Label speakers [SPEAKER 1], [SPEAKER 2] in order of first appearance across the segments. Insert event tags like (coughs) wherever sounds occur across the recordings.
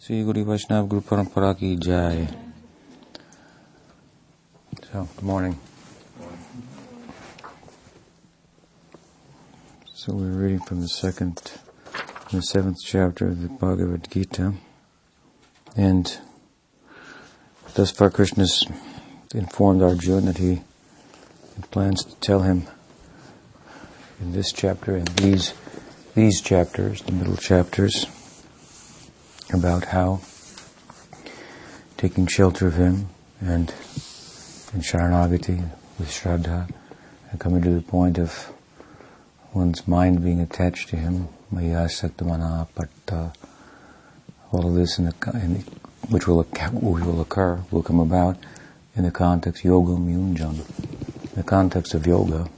[SPEAKER 1] Shri ki jai. So, good morning. So we're reading from the second, the seventh chapter of the Bhagavad Gita, and thus far Krishna's informed Arjuna that he plans to tell him in this chapter and these these chapters, the middle chapters, about how taking shelter of him and in Sharanagati with Shraddha and coming to the point of one's mind being attached to him, Maya Saktamana Patta, all of this in the, in the, which will which will occur, will come about in the context Yogam Yunjam, in the context of yoga.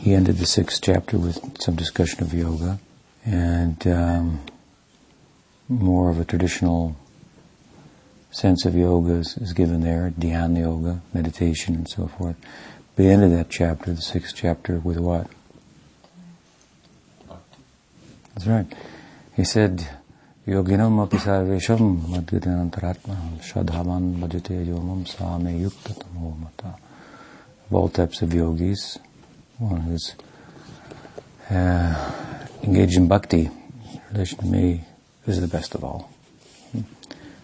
[SPEAKER 1] He ended the sixth chapter with some discussion of yoga. And um, more of a traditional sense of yoga is, is given there, dhyana yoga, meditation, and so forth. But the end of that chapter, the sixth chapter, with what? That's right. He said, Yoginam api sarvesham madgadanantaratma shadhavan bhajate yomam same yuktatamo. Of all types of yogis, one who's uh, engaged in bhakti, in relation to me, is the best of all.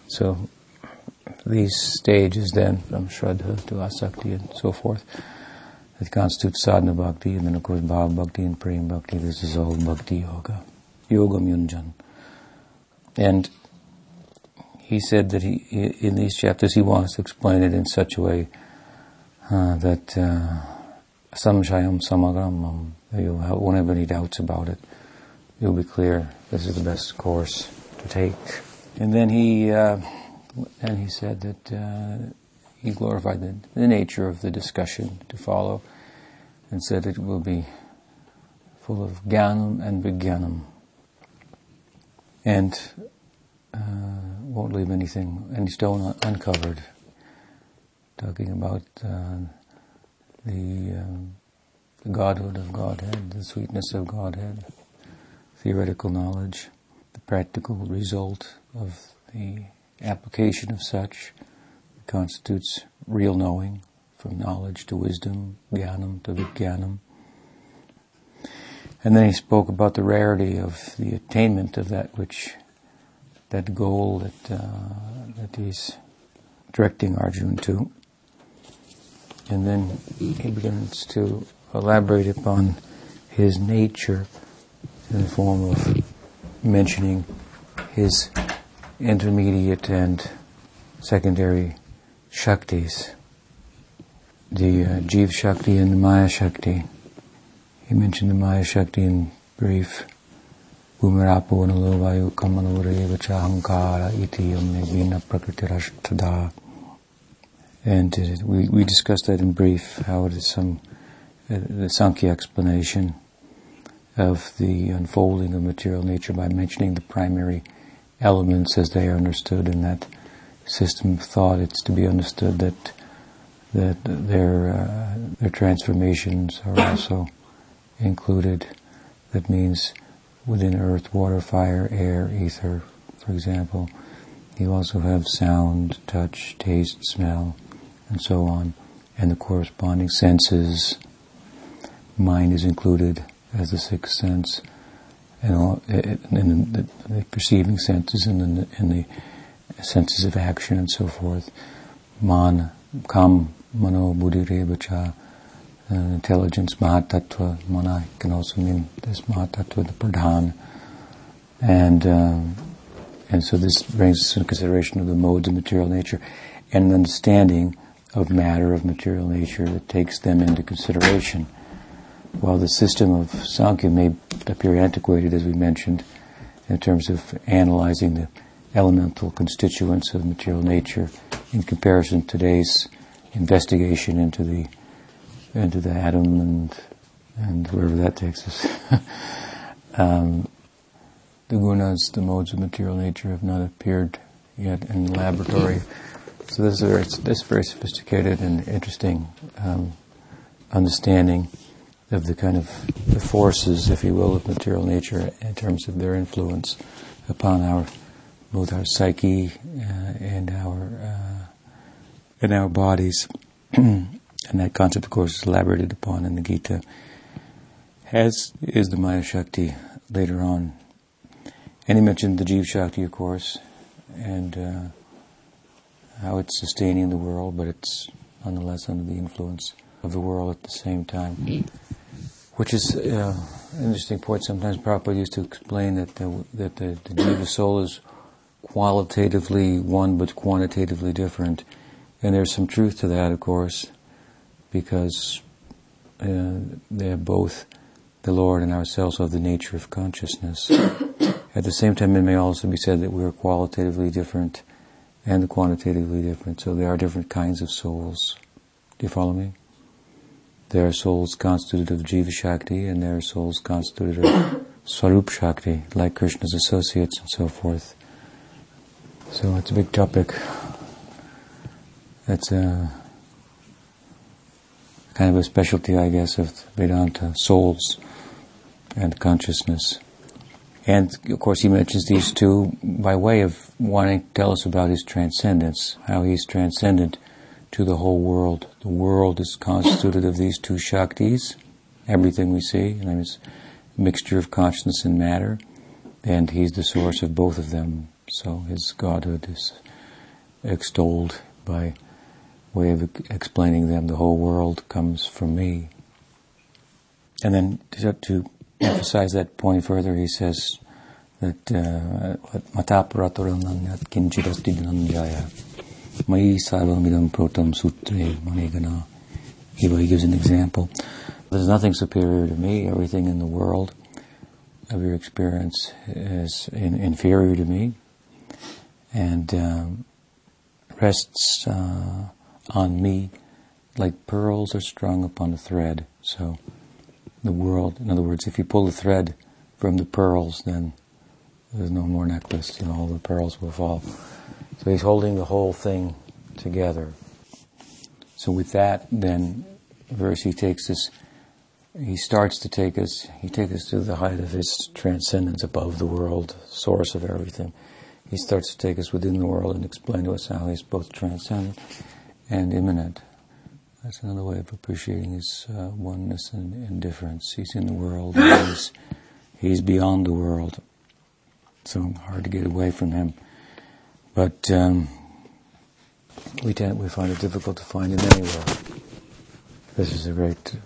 [SPEAKER 1] So these stages then, from Shraddha to Asakti and so forth, that constitute sadhana bhakti, and then of course bhav bhakti and prem bhakti, this is all bhakti yoga, yoga yunjan. And he said that he, in these chapters he wants to explain it in such a way uh, that samshayam samagramam, you won't have any doubts about it. You'll be clear this is the best course to take. And then he, uh, and he said that uh, he glorified the, the, nature of the discussion to follow, and said it will be full of gyanam and vijnanam, and uh, won't leave anything, any stone uncovered. Talking about uh, the, um, the godhood of Godhead, the sweetness of Godhead theoretical knowledge, the practical result of the application of such constitutes real knowing, from knowledge to wisdom, jnanam to vijnanam. And then he spoke about the rarity of the attainment of that which, that goal that, uh, that he's directing Arjuna to. And then he begins to elaborate upon his nature in the form of mentioning his intermediate and secondary shaktis, the uh, Jiv Shakti and the Maya Shakti. He mentioned the Maya Shakti in brief. Bhumirapo analovayu kamanureva chahankara iti yamne vina prakritirashtada. And uh, we, we discussed that in brief, how it is some, uh, the Sankhya explanation of the unfolding of material nature by mentioning the primary elements as they are understood in that system of thought. It's to be understood that that their uh, their transformations are also (coughs) included. That means within earth, water, fire, air, ether, for example. You also have sound, touch, taste, smell, and so on, and the corresponding senses. Mind is included as the sixth sense, and, all, eh, eh, and the, the, perceiving senses and the, and the senses of action and so forth. Man, kam, mano, buddhi, rebacha, uh, eh, intelligence, mahatattva, mana can also mean this mahatattva, the pradhan. And, and so this brings us into consideration of the modes of material nature and an understanding of matter of material nature that takes them into consideration while the system of Sankhya may appear antiquated, as we mentioned, in terms of analyzing the elemental constituents of material nature in comparison to today's investigation into the into the atom and and wherever that takes us. (laughs) um, the gunas, the modes of material nature, have not appeared yet in the laboratory. So this is very, this is very sophisticated and interesting um, understanding of the kind of the forces, if you will, of material nature in terms of their influence upon our both our psyche uh, and our uh, and our bodies. (clears throat) and that concept, of course, is elaborated upon in the Gita, as is the Maya Shakti later on. And he mentioned the Jiva Shakti, of course, and uh, how it's sustaining the world, but it's nonetheless under the influence of the world at the same time. Which is uh, an interesting point. Sometimes Prabhupada used to explain that the, that the, the Jiva soul is qualitatively one but quantitatively different. And there's some truth to that, of course, because uh, they are both the Lord and ourselves of the nature of consciousness. (coughs) At the same time, it may also be said that we are qualitatively different and quantitatively different. So there are different kinds of souls. Do you follow me? There are souls constituted of Jiva Shakti and there are souls constituted of (coughs) Swarup Shakti, like Krishna's associates and so forth. So it's a big topic. It's a kind of a specialty, I guess, of Vedanta, souls and consciousness. And of course, he mentions these two by way of wanting to tell us about his transcendence, how he's transcendent to the whole world. The world is constituted of these two Shaktis, everything we see, and it's a mixture of consciousness and matter, and he's the source of both of them. So his godhood is extolled by way of explaining them. The whole world comes from me. And then to, to emphasize that point further, he says that uh, kinchidasti sarvamidam protam sutre manegana. He gives an example. There's nothing superior to me. Everything in the world of your experience is in, inferior to me and um, rests uh, on me like pearls are strung upon a thread. So the world, in other words, if you pull the thread from the pearls, then there's no more necklace. Know, all the pearls will fall. So he's holding the whole thing together. So with that, then, verse he takes us, he starts to take us, he takes us to the height of his transcendence above the world, source of everything. He starts to take us within the world and explain to us how he's both transcendent and immanent. That's another way of appreciating his uh, oneness and indifference. He's in the world, he's, he's beyond the world. So hard to get away from him. But um, we tend, we find it difficult to find him anywhere. This is a great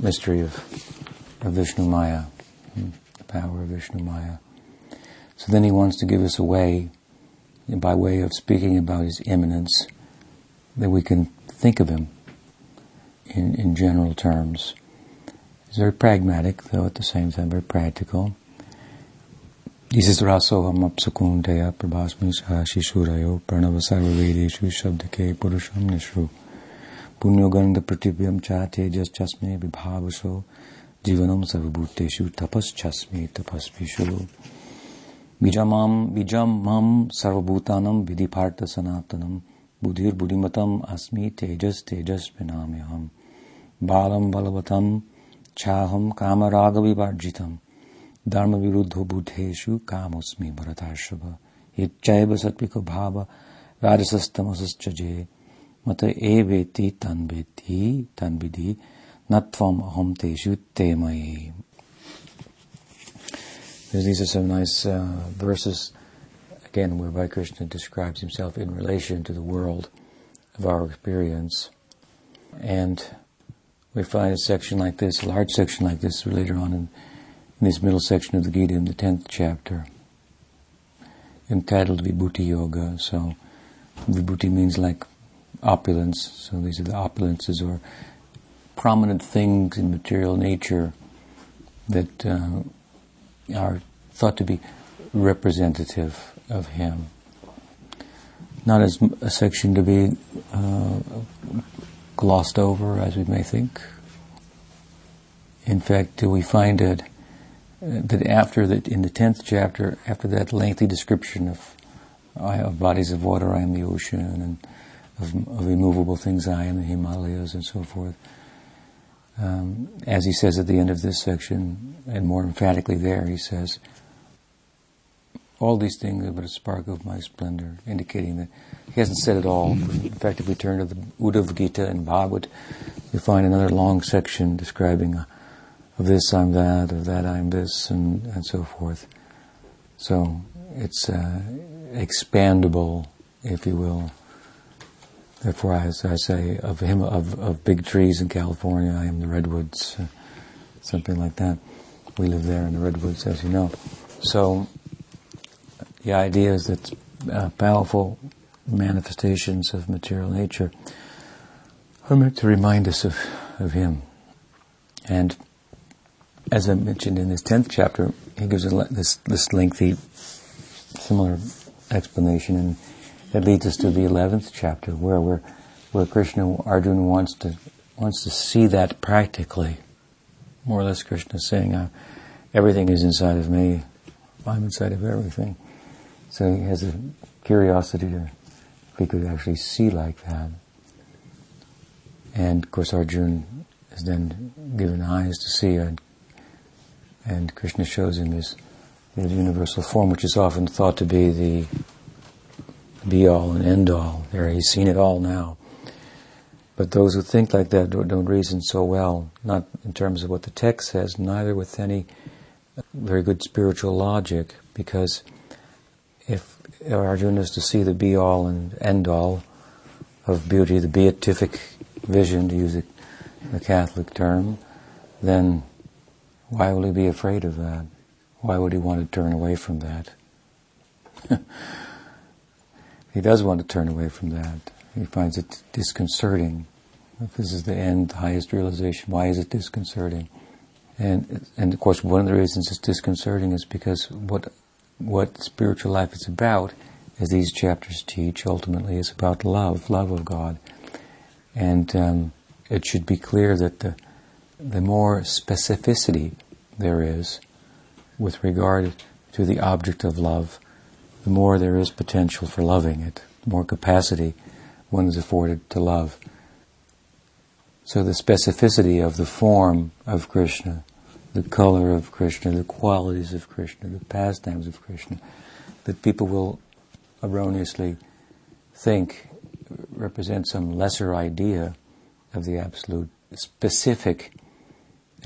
[SPEAKER 1] mystery of, of Vishnu Maya, hmm, the power of Vishnu Maya. So then he wants to give us a way, by way of speaking about his immanence, that we can think of him in, in general terms. He's very pragmatic, though at the same time very practical. He says, Rasoham apsakundaya prabhasmi shishurayo pranava sarvavedeshu shabdake purusham nishru punyoganda pratibhyam cha tejas chasme vibhavaso jivanam sarvabhuteshu tapas chasme tapasvishu Bijamam, bijamam sarvabhutanam vidhipartha sanatanam buddhir buddhimatam asmi tejas tejas vinamyaham balam balavatam chaham kamaraga vivarjitam dharma viruddho buddheshu kamosmi bharatarshava yachaiva satpiko bhava rajasastamasuchaje mata eveti tanveti tanvidhi natvam aham teshu temai these are some nice uh, verses, again, whereby Krishna describes himself in relation to the world of our experience. And we find a section like this, a large section like this, later on in, in this middle section of the Gita, in the 10th chapter, entitled Vibhuti Yoga. So, Vibhuti means like opulence. So, these are the opulences or prominent things in material nature that uh, are thought to be representative of him. Not as a section to be uh, glossed over as we may think. In fact, do we find it that after that, in the tenth chapter, after that lengthy description of, of bodies of water, I am the ocean, and of, of immovable things, I am the Himalayas, and so forth, um, as he says at the end of this section, and more emphatically there, he says, all these things are but a spark of my splendor, indicating that he hasn't said it all. In fact, if we turn to the Uddhava Gita and Bhagavat, you find another long section describing uh, of this I'm that, of that I'm this, and, and so forth. So it's uh, expandable, if you will. Therefore, as I say, of him, of, of big trees in California, I am the redwoods, uh, something like that. We live there in the redwoods, as you know. So the idea is that uh, powerful manifestations of material nature are meant to remind us of, of Him. And as I mentioned in this 10th chapter, he gives this, this lengthy, similar explanation, and that leads us to the 11th chapter, where we're, where Krishna, Arjuna wants to, wants to see that practically. More or less, Krishna is saying, uh, everything is inside of me, I'm inside of everything. So he has a curiosity to, if he could actually see like that. And of course, Arjuna is then given eyes to see, and, and Krishna shows him his, his universal form, which is often thought to be the be all and end all. There, he's seen it all now. But those who think like that don't, don't reason so well, not in terms of what the text says, neither with any very good spiritual logic, because if Arjuna is to see the be all and end all of beauty, the beatific vision, to use a, a Catholic term, then why will he be afraid of that? Why would he want to turn away from that? (laughs) he does want to turn away from that. He finds it disconcerting. If this is the end, the highest realization, why is it disconcerting? And and of course, one of the reasons it's disconcerting is because what what spiritual life is about, as these chapters teach, ultimately is about love, love of God. And um, it should be clear that the, the more specificity there is with regard to the object of love, the more there is potential for loving it, the more capacity one is afforded to love. So the specificity of the form of Krishna the color of Krishna, the qualities of Krishna, the pastimes of Krishna, that people will erroneously think represent some lesser idea of the absolute, specific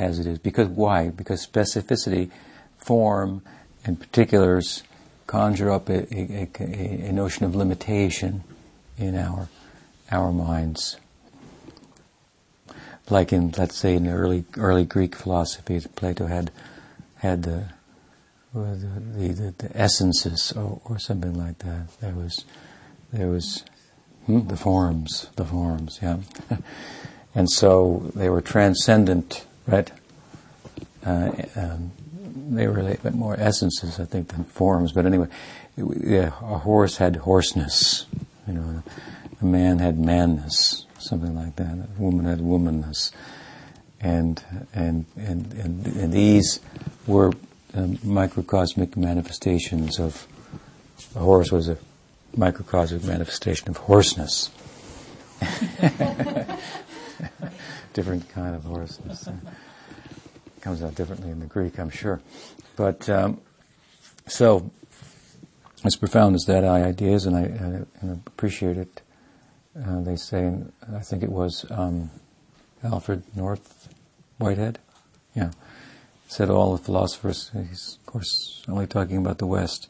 [SPEAKER 1] as it is. Because why? Because specificity, form, and particulars conjure up a, a, a, a notion of limitation in our our minds like in let's say in early early Greek philosophy, Plato had had the the, the, the essences or, or, something like that. There was there was hmm, the forms, the forms, yeah, (laughs) and so they were transcendent, right? Uh, um, they were more essences, I think, than forms. But anyway, a horse had hoarseness, you know, a man had manness, something like that. A woman had womanness, and and and and, and these were um, microcosmic manifestations of. A horse was a microcosmic manifestation of hoarseness. (laughs) Different kind of hoarseness. comes out differently in the Greek, I'm sure. But um, so, as profound as that idea is, and I, I appreciate it, uh, they say, and I think it was um, Alfred North Whitehead, yeah, said all the philosophers, he's of course only talking about the West,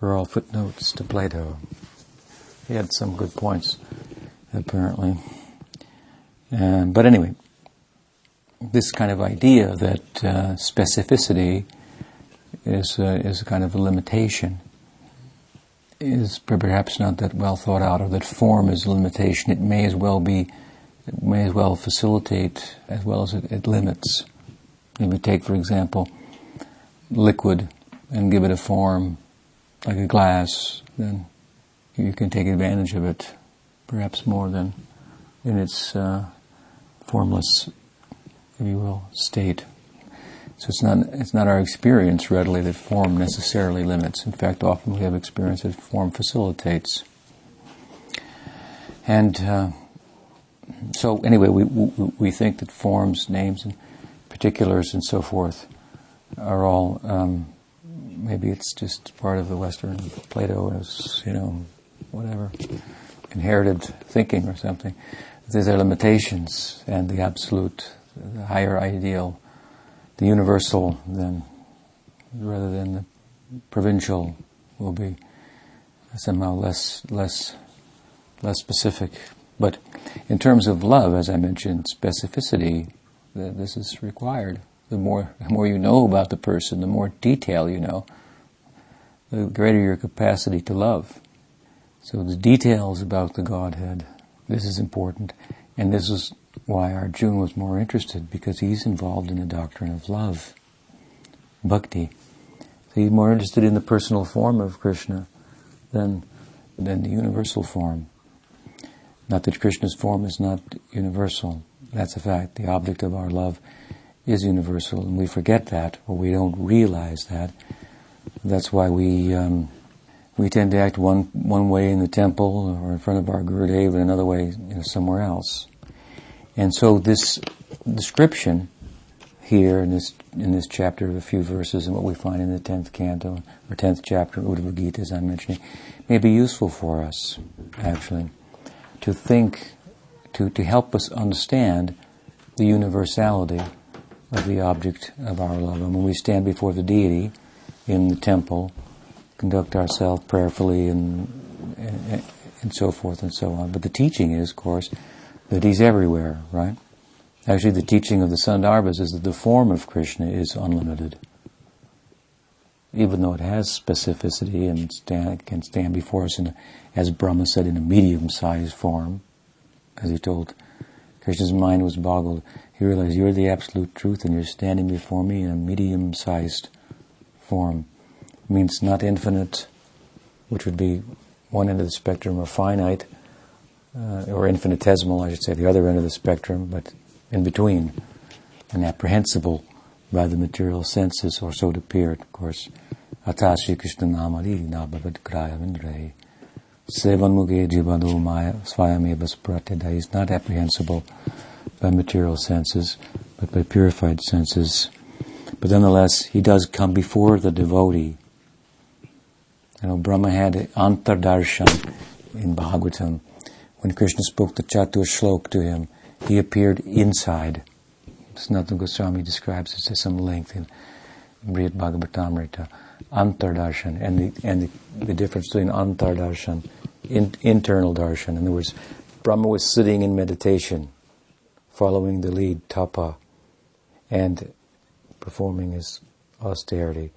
[SPEAKER 1] were all footnotes to Plato. He had some good points, apparently. Um, but anyway, this kind of idea that uh, specificity is is a kind of a limitation is perhaps not that well thought out, or that form is a limitation. It may as well be, it may as well facilitate as well as it, it limits. If we take, for example, liquid and give it a form like a glass, then you can take advantage of it perhaps more than in its uh, formless, if you will, state. So it's not, it's not our experience readily that form necessarily limits. In fact, often we have experience that form facilitates. And uh, so anyway, we, we, we think that forms, names, and particulars and so forth are all um, maybe it's just part of the Western Plato you know whatever inherited thinking or something. There's their limitations and the absolute, the higher ideal, the universal, then rather than the provincial will be somehow less less less specific. But in terms of love, as I mentioned, specificity, this is required. The more the more you know about the person, the more detail you know, the greater your capacity to love. So the details about the Godhead, this is important. And this is why Arjuna was more interested, because he's involved in the doctrine of love, bhakti. So he's more interested in the personal form of Krishna than, than the universal form. Not that Krishna's form is not universal. That's a fact. The object of our love is universal, and we forget that, or we don't realize that. That's why we um, we tend to act one one way in the temple or in front of our Gurudev and another way you know, somewhere else. And so this description here in this in this chapter of a few verses and what we find in the tenth canto or tenth chapter of Uddhava Gita, as I'm mentioning, may be useful for us actually to think to to help us understand the universality of the object of our love. And when we stand before the deity in the temple conduct ourselves prayerfully and, and, and so forth and so on. But the teaching is, of course, that he's everywhere, right? Actually, the teaching of the Sandarbhas is that the form of Krishna is unlimited. Even though it has specificity and stand, can stand before us, in as Brahma said, in a medium-sized form, as he told Krishna's mind was boggled. He realized you're the absolute truth and you're standing before me in a medium-sized form means not infinite, which would be one end of the spectrum, or finite, uh, or infinitesimal, I should say, the other end of the spectrum, but in between, and apprehensible by the material senses, or so it appeared, of course. Atashi Krishna Namari Nabhavad Krayavindre. Sevan Muge Jivadu Maya Swayameva Spratida is not apprehensible by material senses, but by purified senses. But nonetheless, he does come before the devotee you know, Brahma had antardarshan in Bhagavatam. When Krishna spoke the Chatur Shlok to him, he appeared inside. Sanatana Goswami describes it as some length in Brihad Bhagavatamrita. Uh, antardarshan, and the, and the, the difference between antardarshan, in, internal darshan. In other words, Brahma was sitting in meditation, following the lead tapa, and performing his austerity.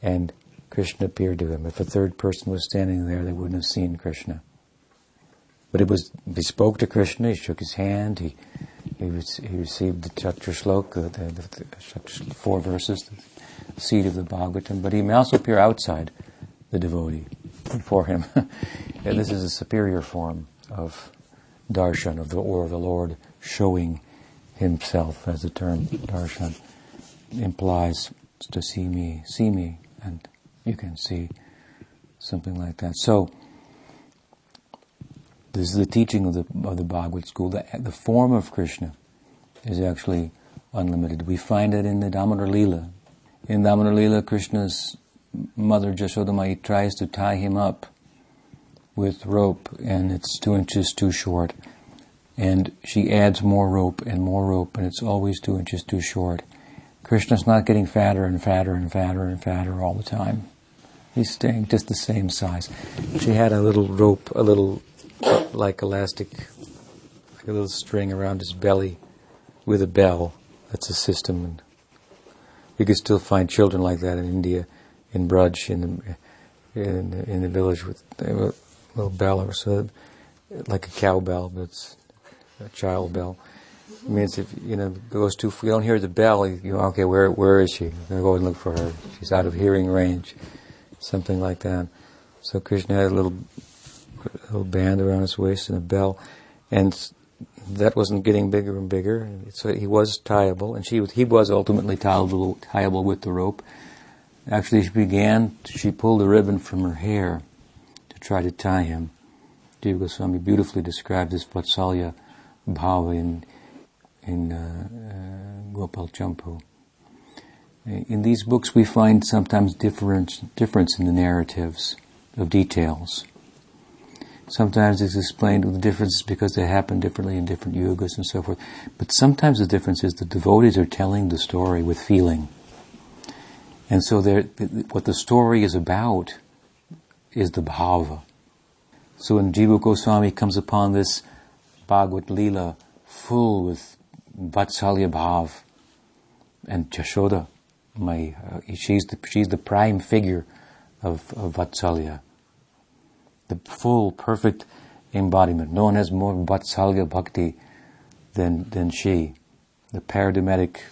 [SPEAKER 1] And Krishna appeared to him. If a third person was standing there, they wouldn't have seen Krishna. But it was, he spoke to Krishna, he shook his hand, he, he, was, he received the Shlok, the, the, the, the, four verses, the seed of the Bhagavatam, but he may also appear outside the devotee for him. (laughs) and this is a superior form of darshan, of the, or the Lord showing himself, as the term darshan implies, to see me, see me, and you can see something like that. So, this is the teaching of the of the Bhagavat school. The, the form of Krishna is actually unlimited. We find it in the Damodar Leela. In Damodar Leela, Krishna's mother Jashodamai tries to tie him up with rope, and it's two inches too short. And she adds more rope and more rope, and it's always two inches too short. Krishna's not getting fatter and fatter and fatter and fatter all the time. He's staying just the same size. She had a little rope, a little like elastic, like a little string around his belly with a bell. That's a system. And you can still find children like that in India, in Braj, in the, in, the, in the village with a little bell or so, like a cowbell, but it's a child bell. It means if you know goes too, you don't hear the bell. You okay, where where is she? I'm gonna go and look for her. She's out of hearing range something like that. So Krishna had a little, little band around his waist and a bell, and that wasn't getting bigger and bigger. So he was tieable, and she was, he was ultimately tieable, tieable with the rope. Actually, she began, she pulled a ribbon from her hair to try to tie him. Jiva Goswami beautifully described this Vatsalya bhava in, in uh, uh, Gopal Champu. In these books, we find sometimes difference, difference in the narratives of details. Sometimes it's explained with differences because they happen differently in different yugas and so forth. But sometimes the difference is the devotees are telling the story with feeling. And so what the story is about is the bhava. So when Jiva Goswami comes upon this Bhagavad Leela full with Vatsalya Bhav and Jashoda, my, uh, she's, the, she's the prime figure of, of Vatsalya. The full, perfect embodiment. No one has more Vatsalya Bhakti than, than she. The paradigmatic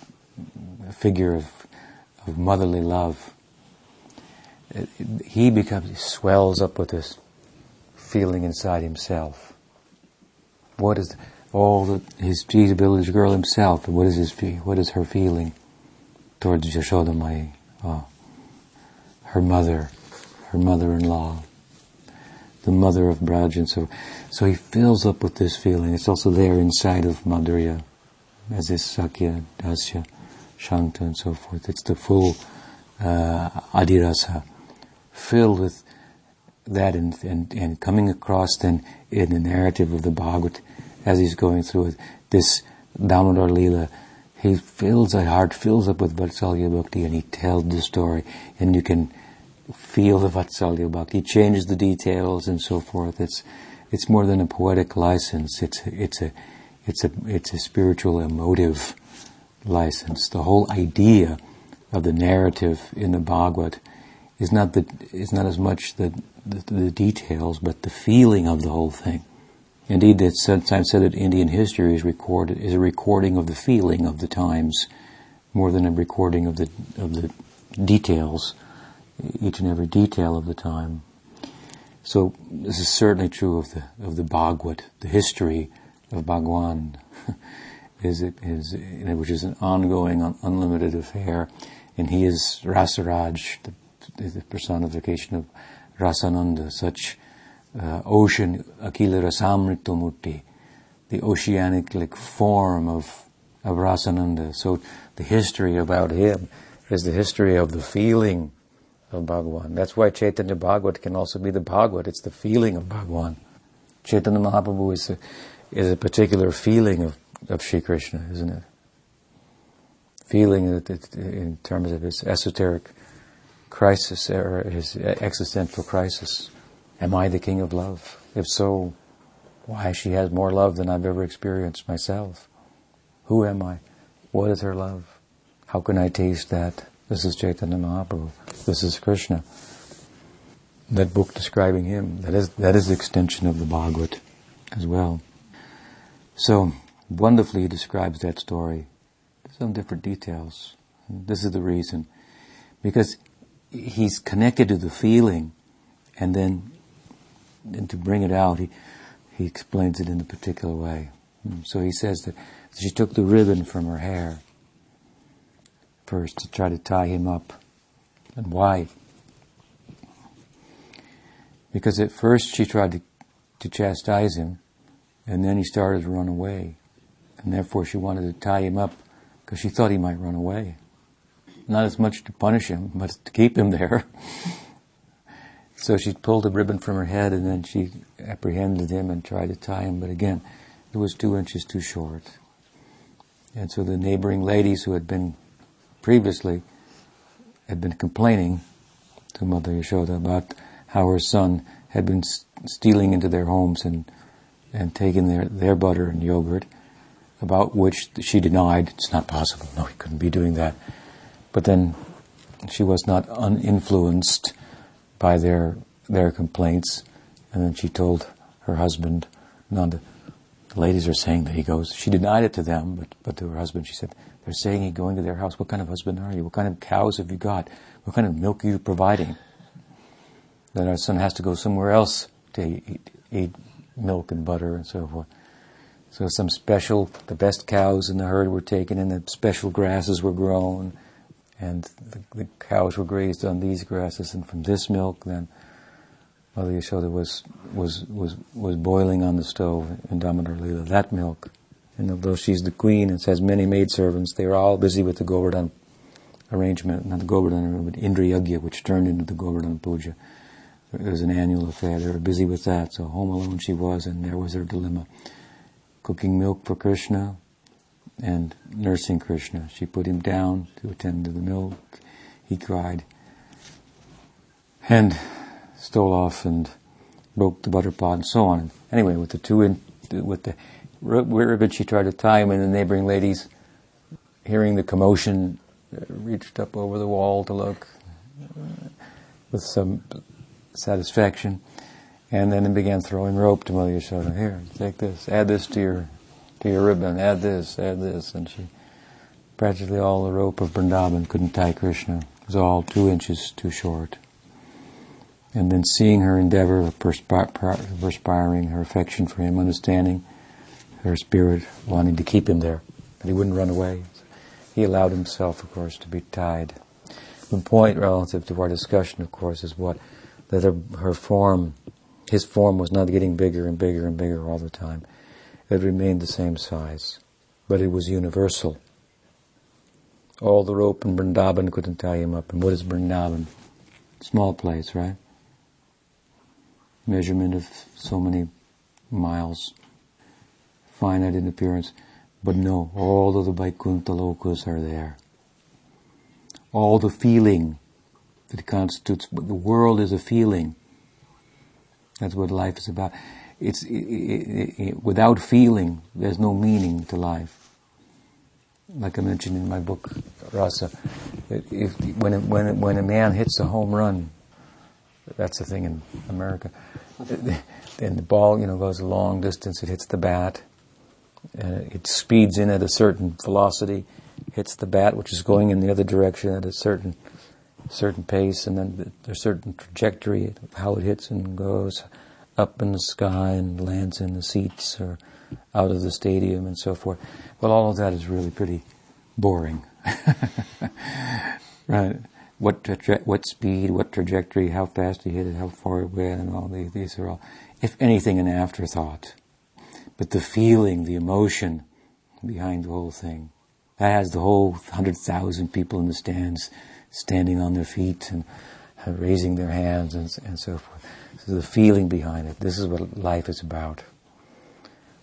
[SPEAKER 1] figure of, of motherly love. It, he becomes, he swells up with this feeling inside himself. What is all the, his Jesus village girl himself? What is his what is her feeling towards Yashoda, my uh, her mother, her mother-in-law, the mother of Braj, and so so he fills up with this feeling. It's also there inside of Madhurya, as is Sakya, Dasya, Shanta, and so forth. It's the full uh, Adirasa, filled with that and, and, and coming across then in the narrative of the Bhagavat as he's going through it, this Damodar Leela, he fills, a heart fills up with Vatsalya Bhakti and he tells the story and you can feel the Vatsalya Bhakti. He changes the details and so forth. It's, it's more than a poetic license. It's, it's a, it's a, it's a spiritual emotive license. The whole idea of the narrative in the Bhagavat is not the, is not as much the, the, the details, but the feeling of the whole thing. Indeed, it's sometimes said that Indian history is recorded is a recording of the feeling of the times, more than a recording of the of the details, each and every detail of the time. So this is certainly true of the of the Bhagavat, the history of Bhagwan, (laughs) is is which is an ongoing, unlimited affair, and he is Rasaraj, the, the personification of Rasananda, such uh, ocean, Akila Rasamritamurti, the oceanic like form of, of Rasananda. So the history about him is the history of the feeling of Bhagavan. That's why Chaitanya Bhagavat can also be the Bhagavat. It's the feeling of Bhagavan. Chaitanya Mahaprabhu is a, is a particular feeling of, of Sri Krishna, isn't it? Feeling that in terms of his esoteric crisis or his existential crisis. Am I the king of love? If so, why she has more love than I've ever experienced myself. Who am I? What is her love? How can I taste that? This is Chaitanya Mahaprabhu. This is Krishna. That book describing him, that is, that is the extension of the Bhagavat as well. So, wonderfully he describes that story. Some different details. This is the reason. Because he's connected to the feeling and then and to bring it out, he, he explains it in a particular way. Hmm. So he says that she took the ribbon from her hair first to try to tie him up. And why? Because at first she tried to, to chastise him, and then he started to run away. And therefore she wanted to tie him up because she thought he might run away. Not as much to punish him, but to keep him there. (laughs) So she pulled a ribbon from her head and then she apprehended him and tried to tie him, but again, it was two inches too short. And so the neighboring ladies who had been previously had been complaining to Mother Yashoda about how her son had been stealing into their homes and and taking their, their butter and yogurt, about which she denied it's not possible. No, he couldn't be doing that. But then she was not uninfluenced by their their complaints, and then she told her husband, "Nanda, the ladies are saying that he goes." She denied it to them, but but to her husband, she said, "They're saying he's going to their house. What kind of husband are you? What kind of cows have you got? What kind of milk are you providing?" That our son has to go somewhere else to eat, eat milk and butter and so forth. So some special, the best cows in the herd were taken, and the special grasses were grown and the, the, cows were grazed on these grasses, and from this milk, then Mother Yashoda was was was was boiling on the stove in Damodar Lila. That milk And although she's the queen and has many maidservants, they are all busy with the Govardhan arrangement, not the Govardhan, but Indra Yagya, which turned into the Govardhan Puja. It was an annual affair. They were busy with that. So home alone she was, and there was her dilemma. Cooking milk for Krishna and nursing Krishna. She put him down to attend to the milk. He cried and stole off and broke the butter pot and so on. Anyway, with the two in, with the ribbon, she tried to tie him, and the neighboring ladies, hearing the commotion, uh, reached up over the wall to look uh, with some satisfaction, and then began throwing rope to Mother Yashoda. Here, take this, add this to your to your ribbon, add this, add this, and she practically all the rope of Vrindavan couldn't tie Krishna. It was all two inches too short. And then seeing her endeavor, perspiring, her affection for him, understanding her spirit, wanting to keep him there, but he wouldn't run away. He allowed himself, of course, to be tied. The point relative to our discussion, of course, is what that her, her form, his form was not getting bigger and bigger and bigger all the time. It remained the same size, but it was universal. All the rope in Vrindavan couldn't tie him up. And what is Vrindavan? Small place, right? Measurement of so many miles, finite in appearance. But no, all of the Vaikuntha lokas are there. All the feeling that constitutes, the world is a feeling. That's what life is about. It's, it, it, it, without feeling, there's no meaning to life. Like I mentioned in my book, Rasa, if, when, when, when a man hits a home run, that's the thing in America, (laughs) then the ball, you know, goes a long distance, it hits the bat, uh, it speeds in at a certain velocity, hits the bat, which is going in the other direction at a certain certain pace, and then there's a certain trajectory how it hits and goes up in the sky and lands in the seats or out of the stadium and so forth. Well, all of that is really pretty boring, (laughs) right? What tra- what speed, what trajectory, how fast he hit it, how far it went, and all these. These are all, if anything, an afterthought. But the feeling, the emotion behind the whole thing, that has the whole hundred thousand people in the stands standing on their feet and raising their hands and, and so forth. So the feeling behind it. This is what life is about.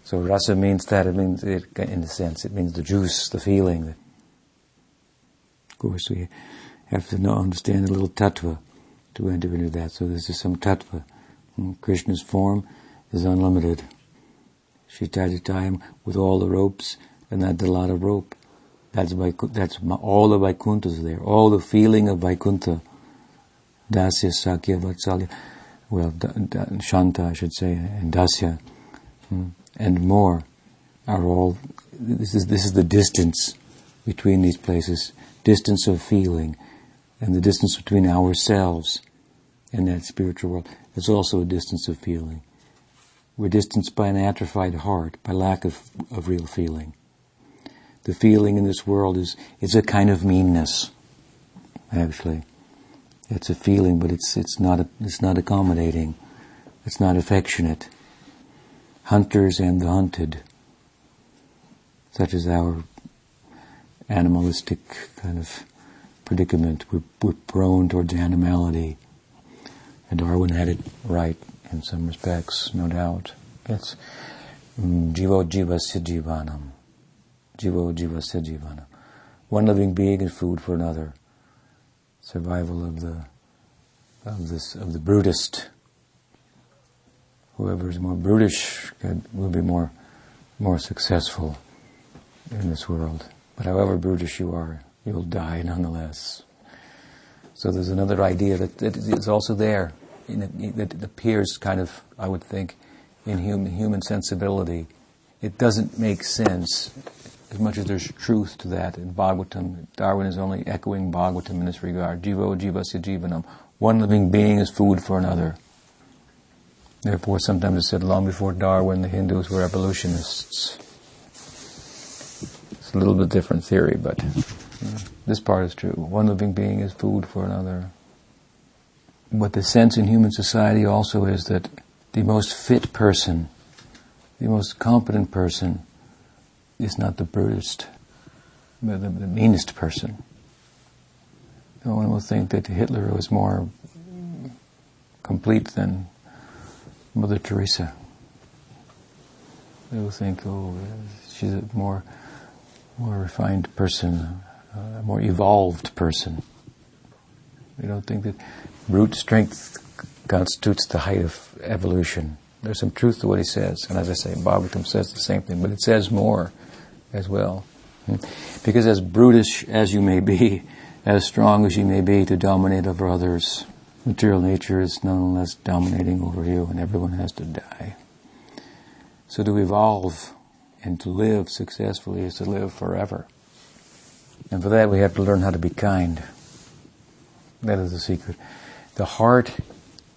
[SPEAKER 1] So rasa means that. It means, it, in a sense, it means the juice, the feeling. Of course, we have to know, understand a little tattva to enter into that. So this is some tattva. Hmm, Krishna's form is unlimited. She tried to tie him with all the ropes, and that's a lot of rope. That's that's all the Vaikunthas there, all the feeling of Vaikuntha. Dasya, Sakya, Vatsalya, well, da, da, Shanta, I should say, and Dasya, hmm, and more are all. This is this is the distance between these places, distance of feeling, and the distance between ourselves and that spiritual world. There's also a distance of feeling. We're distanced by an atrophied heart, by lack of, of real feeling. The feeling in this world is, is a kind of meanness, actually. It's a feeling, but it's, it's, not, a, it's not accommodating. It's not affectionate. Hunters and the hunted, such as our animalistic kind of predicament. We're, we're prone towards animality. And Darwin had it right in some respects, no doubt. It's mm, jivo jivasya jivanam. Jivo jivasya jivanam. One living being is food for another. Survival of the of this of the brutist. Whoever is more brutish will be more more successful in this world. But however brutish you are, you'll die nonetheless. So there's another idea that, that is also there that it appears kind of, I would think, in human, human sensibility. It doesn't make sense as much as there's truth to that in Bhagavatam. Darwin is only echoing Bhagavatam in this regard. Jivo jivasya jivanam. One living being is food for another. Therefore, sometimes it's said long before Darwin, the Hindus were evolutionists. It's a little bit different theory, but this part is true. One living being is food for another. But the sense in human society also is that the most fit person, the most competent person, is not the brutest, but the, the meanest person. No one will think that Hitler was more complete than Mother Teresa. They will think, oh, she's a more, more refined person, a more evolved person. We don't think that brute strength constitutes the height of evolution. There's some truth to what he says, and as I say, Bhagavatam says the same thing, but it says more as well. Because as brutish as you may be, (laughs) as strong as you may be to dominate over others, material nature is nonetheless dominating over you, and everyone has to die. So to evolve and to live successfully is to live forever. And for that we have to learn how to be kind. That is the secret. The heart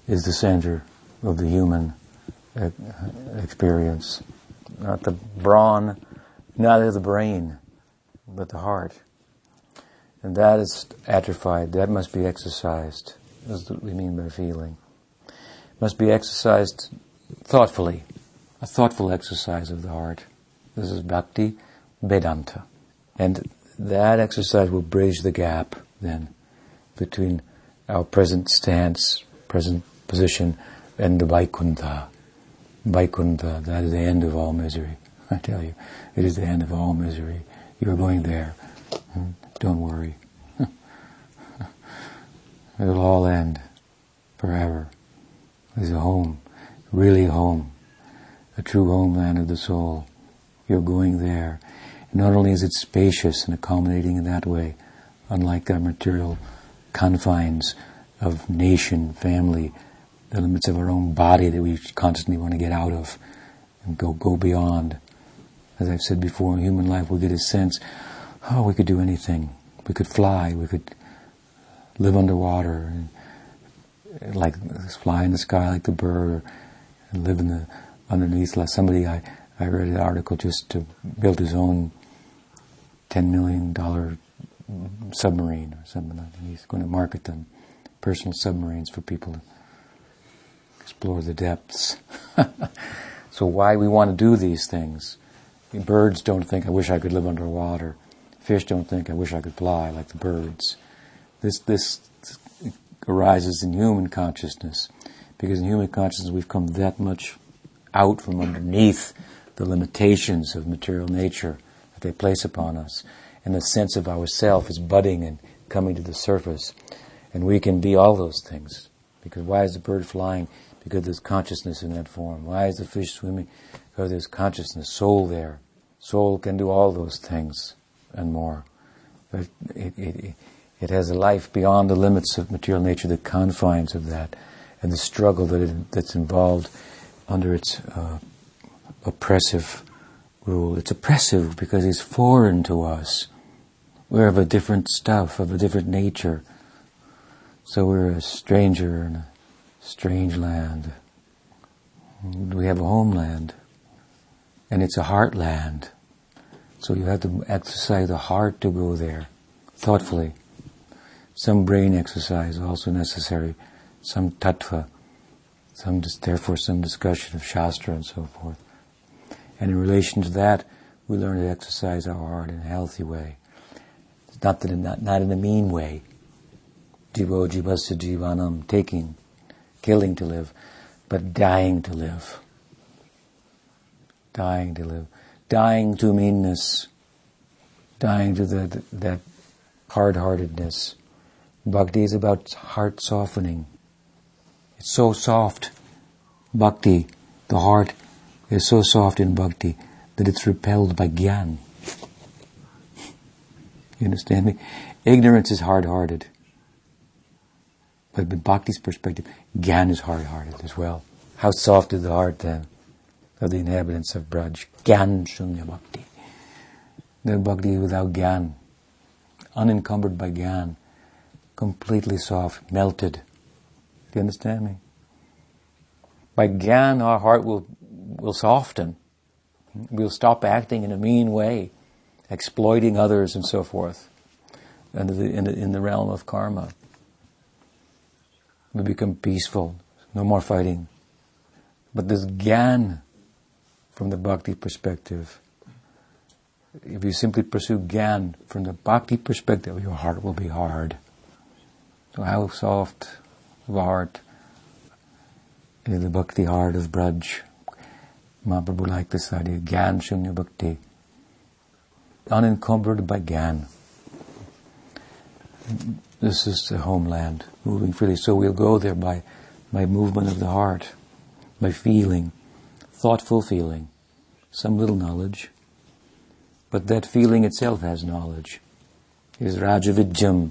[SPEAKER 1] is the center of the human uh, experience. Not the brawn, neither the brain, but the heart. And that is atrophied. That must be exercised. That's what we mean by feeling. It must be exercised thoughtfully. A thoughtful exercise of the heart. This is bhakti vedanta. And that exercise will bridge the gap then between our present stance, present position, and the Vaikuntha, Vaikuntha, that is the end of all misery. I tell you, it is the end of all misery. You're going there. Don't worry. (laughs) It'll all end forever. There's a home, really home, a true homeland of the soul. You're going there. Not only is it spacious and accommodating in that way, unlike our material confines of nation, family, the limits of our own body that we constantly want to get out of and go go beyond. As I've said before, in human life, we get a sense, oh, we could do anything. We could fly. We could live underwater, and, uh, like fly in the sky like the bird, or live in the underneath. Like somebody, I I read an article just to build his own ten million dollar submarine or something. Like that. He's going to market them, personal submarines for people to explore the depths. (laughs) so why we want to do these things? Birds don't think, I wish I could live underwater. Fish don't think, I wish I could fly like the birds. This, this arises in human consciousness. Because in human consciousness we've come that much out from underneath the limitations of material nature that they place upon us. And the sense of ourself is budding and coming to the surface. And we can be all those things. Because why is the bird flying? Because there's consciousness in that form. Why is the fish swimming? Because there's consciousness, soul there. Soul can do all those things and more. But it, it, it has a life beyond the limits of material nature, the confines of that, and the struggle that it, that's involved under its uh, oppressive rule. It's oppressive because it's foreign to us. We're of a different stuff, of a different nature. So we're a stranger and a strange land. We have a homeland, and it's a heartland. So you have to exercise the heart to go there, thoughtfully. Some brain exercise also necessary, some tattva, some therefore some discussion of shastra and so forth. And in relation to that, we learn to exercise our heart in a healthy way. Not, that in, not, not in a mean way. Jivo jivasya jivanam, taking killing to live, but dying to live. Dying to live. Dying to meanness. Dying to the, that hard-heartedness. Bhakti is about heart softening. It's so soft. Bhakti, the heart is so soft in bhakti that it's repelled by gyan. You understand me? Ignorance is hard-hearted. But in Bhakti's perspective, Gyan is hard-hearted as well. How soft is the heart then of the inhabitants of Braj? Gyan Shunya Bhakti. The Bhakti without Gyan, unencumbered by Gyan, completely soft, melted. Do you understand me? By Gyan, our heart will, will soften. We'll stop acting in a mean way, exploiting others and so forth, in the, in the, in the realm of karma. We become peaceful. No more fighting. But this gyan, from the bhakti perspective, if you simply pursue Gyan from the bhakti perspective, your heart will be hard. So how soft of a heart is the bhakti heart of Braj. Mahaprabhu liked this idea, Gyan Shunya Bhakti. Unencumbered by Gyan. This is the homeland, moving freely. So we'll go there by, by movement of the heart, by feeling, thoughtful feeling, some little knowledge, but that feeling itself has knowledge. It is Rajavidyam,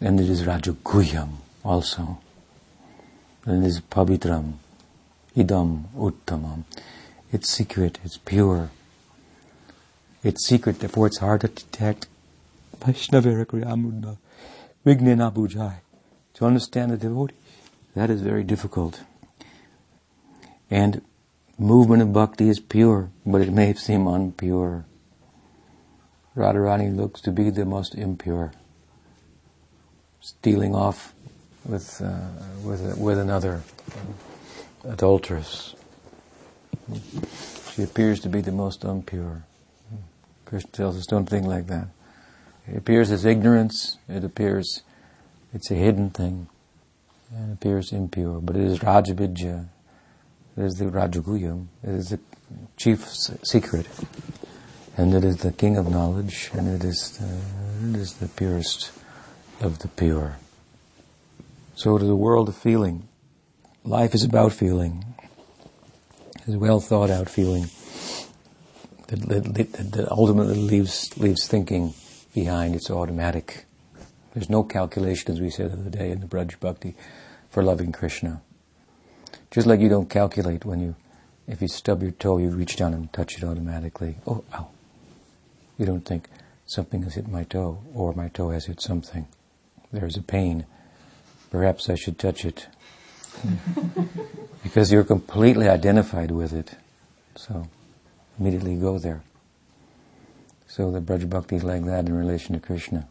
[SPEAKER 1] and it is Rajaguhyam also. And it is Pavitram, Idam Uttamam. It's secret, it's pure. It's secret, therefore it's hard to detect. Vignana Bujai. To understand the devotee, that is very difficult. And movement of bhakti is pure, but it may seem unpure. Radharani looks to be the most impure, stealing off with uh, with with another adulteress. She appears to be the most impure. Krishna tells us, don't think like that. It appears as ignorance. It appears it's a hidden thing. It appears impure, but it is Rajavidya. It is the Rajaguhyam. It is the chief secret and it is the king of knowledge, and it is the, it is the purest of the pure. So to the world of feeling, life is about feeling. It's well thought out feeling that, that, that ultimately leaves leaves thinking behind. It's automatic. There's no calculation, as we said the other day in the Braj Bhakti, for loving Krishna. Just like you don't calculate when you, if you stub your toe, you reach down and touch it automatically. Oh, ow. You don't think something has hit my toe or my toe has hit something. There's a pain. Perhaps I should touch it. (laughs) because you're completely identified with it. So immediately go there. So the Braj Bhakti is like that in relation to Krishna.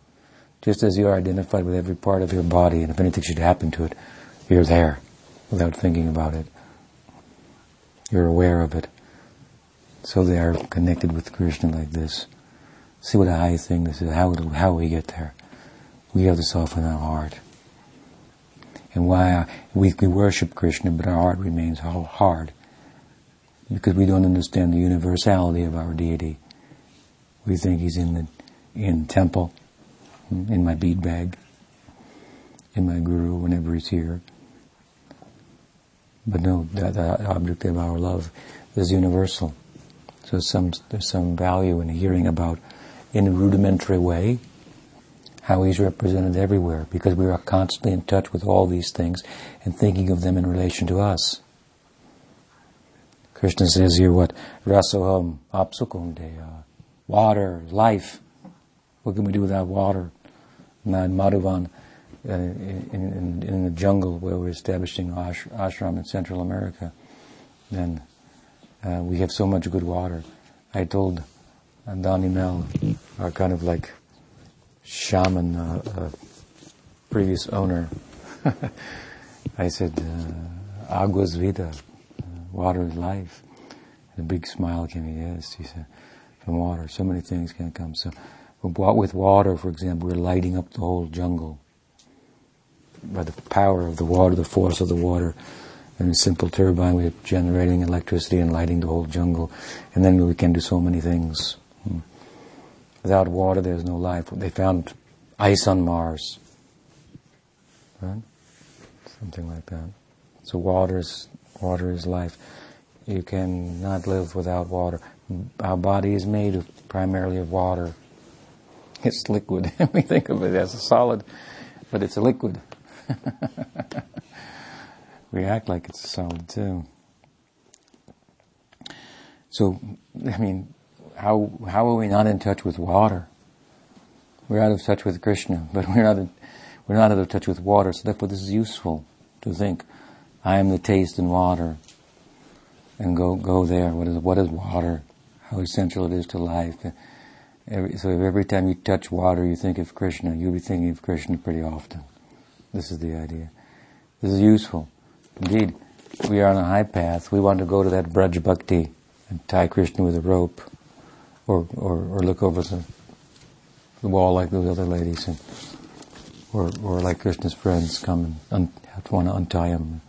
[SPEAKER 1] Just as you are identified with every part of your body, and if anything should happen to it, you're there without thinking about it. You're aware of it. So they are connected with Krishna like this. See what a high thing this is. How how we get there? We have to soften our heart. And why we, we worship Krishna, but our heart remains hard because we don't understand the universality of our deity. We think he's in the in temple, in my bead bag, in my guru whenever he's here. But no, that, the object of our love is universal. So some, there's some value in hearing about in a rudimentary way, how he's represented everywhere, because we are constantly in touch with all these things and thinking of them in relation to us. Krishna says here what? Rasoham apsu kaunteya. Water, life. What can we do without water? In Madhuvan, uh, in, in, in, the jungle where we're establishing ash, ashram in Central America, then uh, we have so much good water. I told and Donnie Mel, our kind of like shaman, uh, uh, previous owner. (laughs) I said, uh, "Aguas vida, uh, water is life." A big smile came. Yes, he said, "From water, so many things can come." So, with water, for example, we're lighting up the whole jungle by the power of the water, the force of the water. In a simple turbine, we're generating electricity and lighting the whole jungle, and then we can do so many things. Hmm. Without water, there's no life. They found ice on Mars. Right? Something like that. So water is, water is life. You cannot live without water. Our body is made of, primarily of water. It's liquid. (laughs) we think of it as a solid, but it's a liquid. (laughs) we act like it's a solid too. So, I mean, how, how are we not in touch with water? We're out of touch with Krishna, but we're not, in, we're not out of touch with water, so therefore this is useful to think, I am the taste in water, and go, go there. What is, what is water? How essential it is to life. Every, so every time you touch water you think of Krishna, you'll be thinking of Krishna pretty often. This is the idea. This is useful. Indeed, we are on a high path. We want to go to that Braj Bhakti and tie Krishna with a rope or, or, or look over the, the wall like those other ladies, and, or, or like Krishna's friends come and un, want to untie him,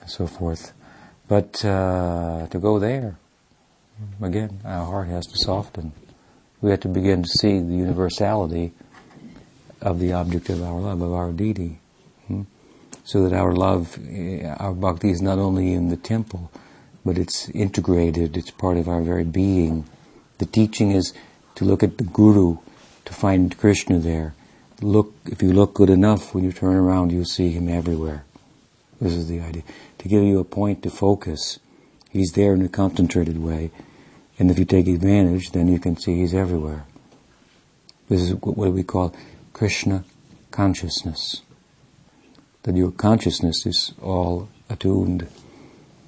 [SPEAKER 1] and so forth. But uh, to go there, again, our heart has to soften. We have to begin to see the universality of the object of our love, of our deity. Hmm? So that our love, eh, our bhakti is not only in the temple, but it's integrated, it's part of our very being. The teaching is to look at the Guru, to find Krishna there. Look, if you look good enough, when you turn around, you'll see him everywhere. This is the idea. To give you a point to focus. He's there in a concentrated way. And if you take advantage, then you can see he's everywhere. This is what we call Krishna consciousness. That your consciousness is all attuned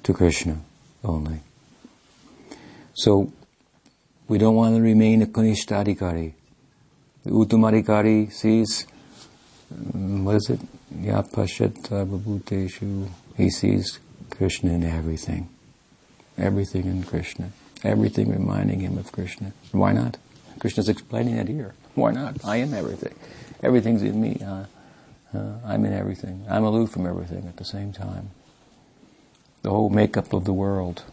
[SPEAKER 1] to Krishna only. So, we don't want to remain a Kanishthadhikari. The Uttamadhikari sees, um, what is it? Yapashat Bhuteshu. He sees Krishna in everything. Everything in Krishna. Everything reminding him of Krishna. Why not? Krishna's explaining it here. Why not? I am everything. Everything's in me. Uh, uh, I'm in everything. I'm aloof from everything at the same time. The whole makeup of the world,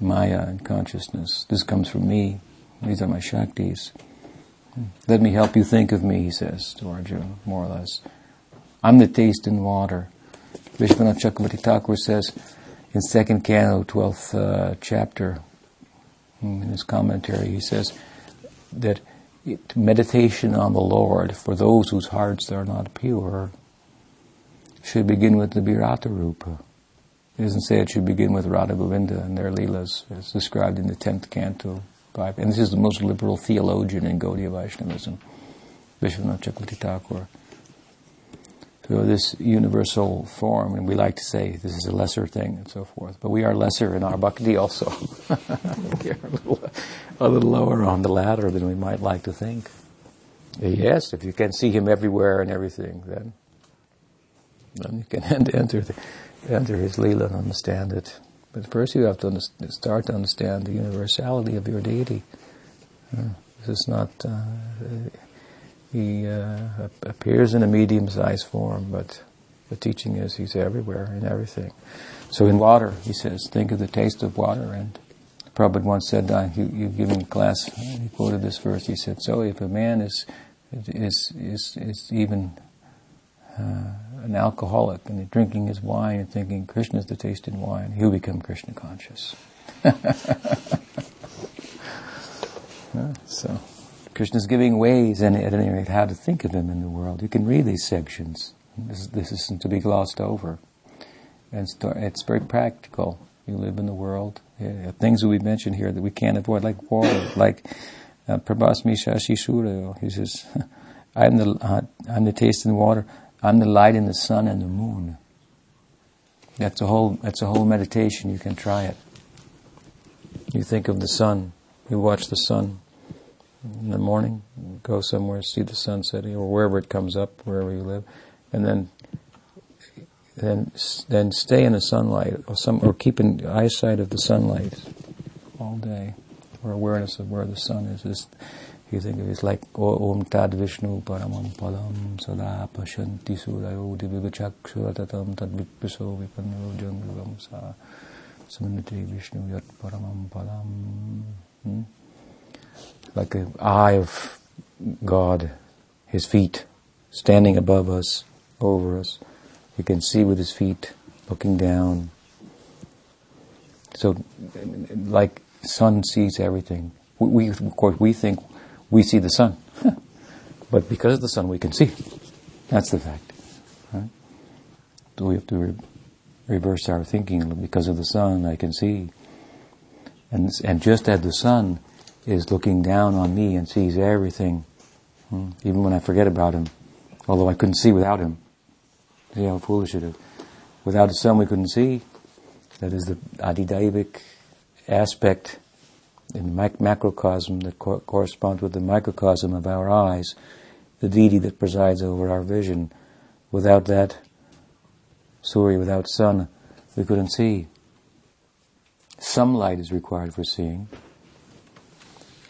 [SPEAKER 1] Maya and consciousness, this comes from me. These are my Shaktis. Let me help you think of me, he says to Arjuna, more or less. I'm the taste in water. Vishwanath Chakravarti Thakur says in second canto, 12th uh, chapter, Mm-hmm. in his commentary, he says that meditation on the Lord for those whose hearts are not pure should begin with the Virata Rupa. He doesn't say it should begin with Radha Govinda and their Leelas, as described in the 10th canto. And this is the most liberal theologian in Gaudiya Vaishnavism, Vishwanath Chakravarti Thakur to this universal form, and we like to say this is a lesser thing and so forth, but we are lesser in our bhakti also. (laughs) we are a little, a little lower on the ladder than we might like to think. Yes, if you can see him everywhere and everything, then then you can (laughs) enter the, enter his leela and understand it. But first, you have to start to understand the universality of your deity. This is not. Uh, he uh, appears in a medium-sized form, but the teaching is he's everywhere in everything. So in water, he says, think of the taste of water. And Prabhupada once said, uh, you, you've given class, he quoted this verse, he said, so if a man is, is, is, is even uh, an alcoholic and drinking his wine and thinking Krishna is the taste in wine, he'll become Krishna conscious. (laughs) so. Krishna's giving ways, and at any rate, how to think of him in the world. You can read these sections. This, this isn't to be glossed over. And it's very practical. You live in the world. Yeah, things that we mentioned here that we can't avoid, like water, (coughs) like uh, Shashi He says, (laughs) I'm the, uh, I'm the taste in the water. I'm the light in the sun and the moon. That's a whole, that's a whole meditation. You can try it. You think of the sun. You watch the sun in the morning, go somewhere, see the sun setting, or wherever it comes up, wherever you live, and then then then stay in the sunlight, or some, or keep in eyesight of the sunlight all day, or awareness of where the sun is. Just, you think of it, it's like oh, Om Tad Vishnu Paramam Padam Sada Pashanti Surayo Divivachakshuratatam Tad Vipiso Vipanno Jangam Sa Samniti Vishnu Yat Paramam Padam. Hmm? Like the eye of God, His feet standing above us, over us. You can see with His feet looking down. So, like sun sees everything. We, of course, we think we see the sun, (laughs) but because of the sun, we can see. That's the fact. Right? So we have to re- reverse our thinking. Because of the sun, I can see. And, and just as the sun is looking down on me and sees everything, hmm, even when I forget about him, although I couldn't see without him. See how foolish it is. Without the sun, we couldn't see. That is the adidaivic aspect in the macrocosm that co- corresponds with the microcosm of our eyes, the deity that presides over our vision. Without that, Surya, without sun, we couldn't see. Some light is required for seeing.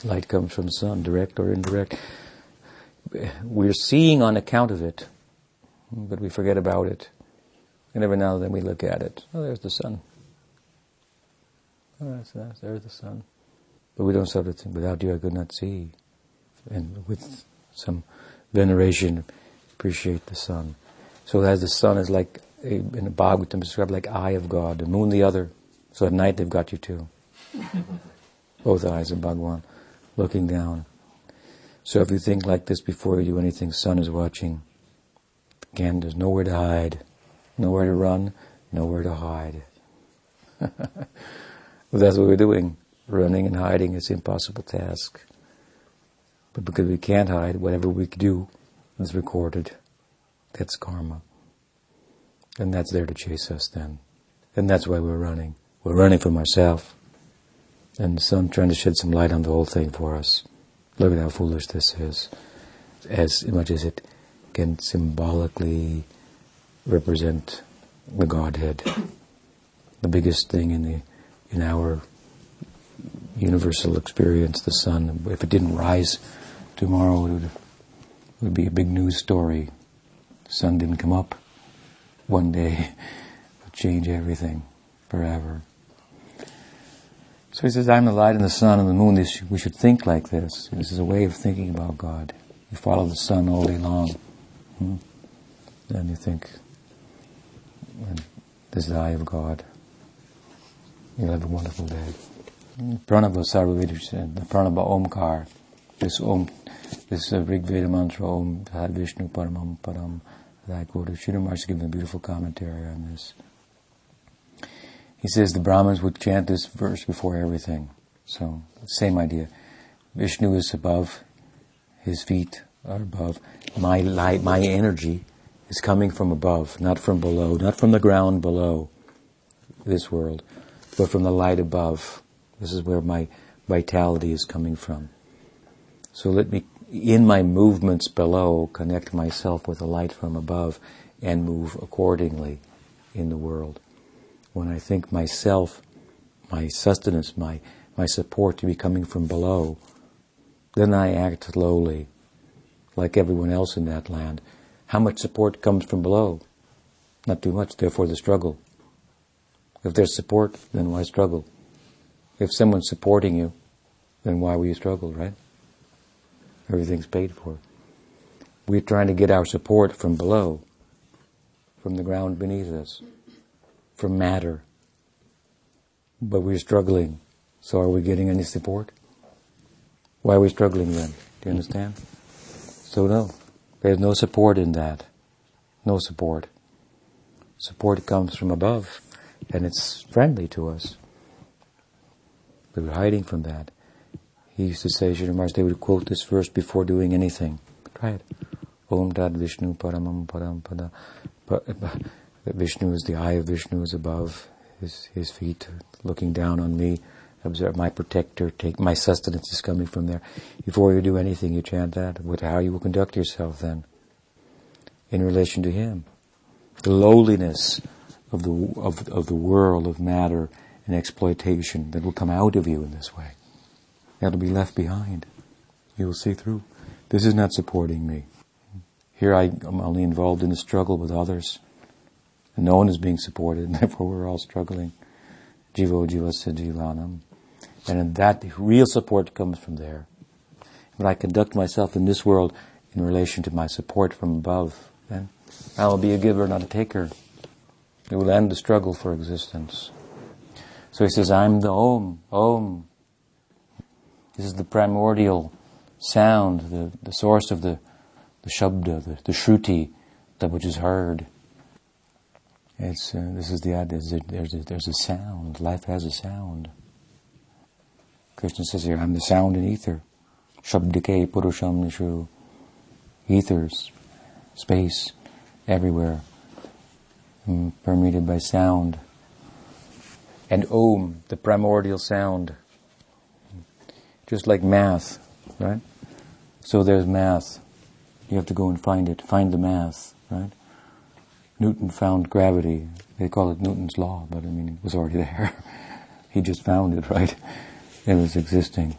[SPEAKER 1] Light comes from the sun, direct or indirect. We're seeing on account of it, but we forget about it. And every now and then we look at it. Oh, there's the sun. Oh, that's, that's, there's the sun. But we don't stop to think, without you I could not see. And with some veneration, appreciate the sun. So as the sun is like, in the Bhagavatam described like eye of God, the moon the other. So at night they've got you too. (laughs) Both eyes of Bhagwan looking down. So if you think like this before you do anything, sun is watching. Again, there's nowhere to hide, nowhere to run, nowhere to hide. (laughs) well, that's what we're doing. Running and hiding is an impossible task. But because we can't hide, whatever we do is recorded. That's karma. And that's there to chase us then. And that's why we're running. We're running from ourselves. And so I'm trying to shed some light on the whole thing for us. Look at how foolish this is. As much as it can symbolically represent the Godhead. The biggest thing in the in our universal experience, the sun. If it didn't rise tomorrow, it would, it would be a big news story. The sun didn't come up one day, (laughs) it would change everything forever. So he says, I'm the light and the sun and the moon. We should think like this. This is a way of thinking about God. You follow the sun all day long. Hmm? Then you think, this is the eye of God. You'll have a wonderful day. Pranava Sarvaveda, the Pranava Omkar, this Om, this uh, Rig Veda mantra, Om Vishnu Paramam Param, that quote. Sridhar Maharaj giving a beautiful commentary on this. He says the Brahmins would chant this verse before everything. So, same idea. Vishnu is above, his feet are above. My light, my energy is coming from above, not from below, not from the ground below this world, but from the light above. This is where my vitality is coming from. So let me, in my movements below, connect myself with the light from above and move accordingly in the world when I think myself, my sustenance, my, my support to be coming from below, then I act lowly, like everyone else in that land. How much support comes from below? Not too much, therefore the struggle. If there's support, then why struggle? If someone's supporting you, then why will you struggle, right? Everything's paid for. We're trying to get our support from below, from the ground beneath us from matter. But we're struggling. So are we getting any support? Why are we struggling then? Do you understand? So no. There's no support in that. No support. Support comes from above and it's friendly to us. We're hiding from that. He used to say, Maharaj, they would quote this verse before doing anything. Try it. Om Tad Vishnu Paramam Param Pada that Vishnu is the eye of Vishnu is above his, his feet, looking down on me. Observe my protector, take my sustenance is coming from there. Before you do anything, you chant that. With how you will conduct yourself then, in relation to Him. The lowliness of the of of the world of matter and exploitation that will come out of you in this way. That'll be left behind. You will see through. This is not supporting me. Here I am only involved in a struggle with others no one is being supported, (laughs) and therefore we're all struggling. Jivo jivasya jivanam. And in that the real support comes from there. When I conduct myself in this world in relation to my support from above, then I will be a giver, not a taker. It will end the struggle for existence. So he says, I'm the Om, Om. This is the primordial sound, the, the source of the, the Shabda, the, the Shruti, that which is heard. It's, uh, this is the idea, there's a, there's, a, sound. Life has a sound. Krishna says here, I'm the sound in ether. Shabdike Purusham Nishu. Ethers, space, everywhere, mm, permeated by sound. And Om, the primordial sound. Just like math, right? So there's math. You have to go and find it. Find the math, right? Newton found gravity. They call it Newton's law, but I mean, it was already (laughs) there. he just found it, right? It was existing.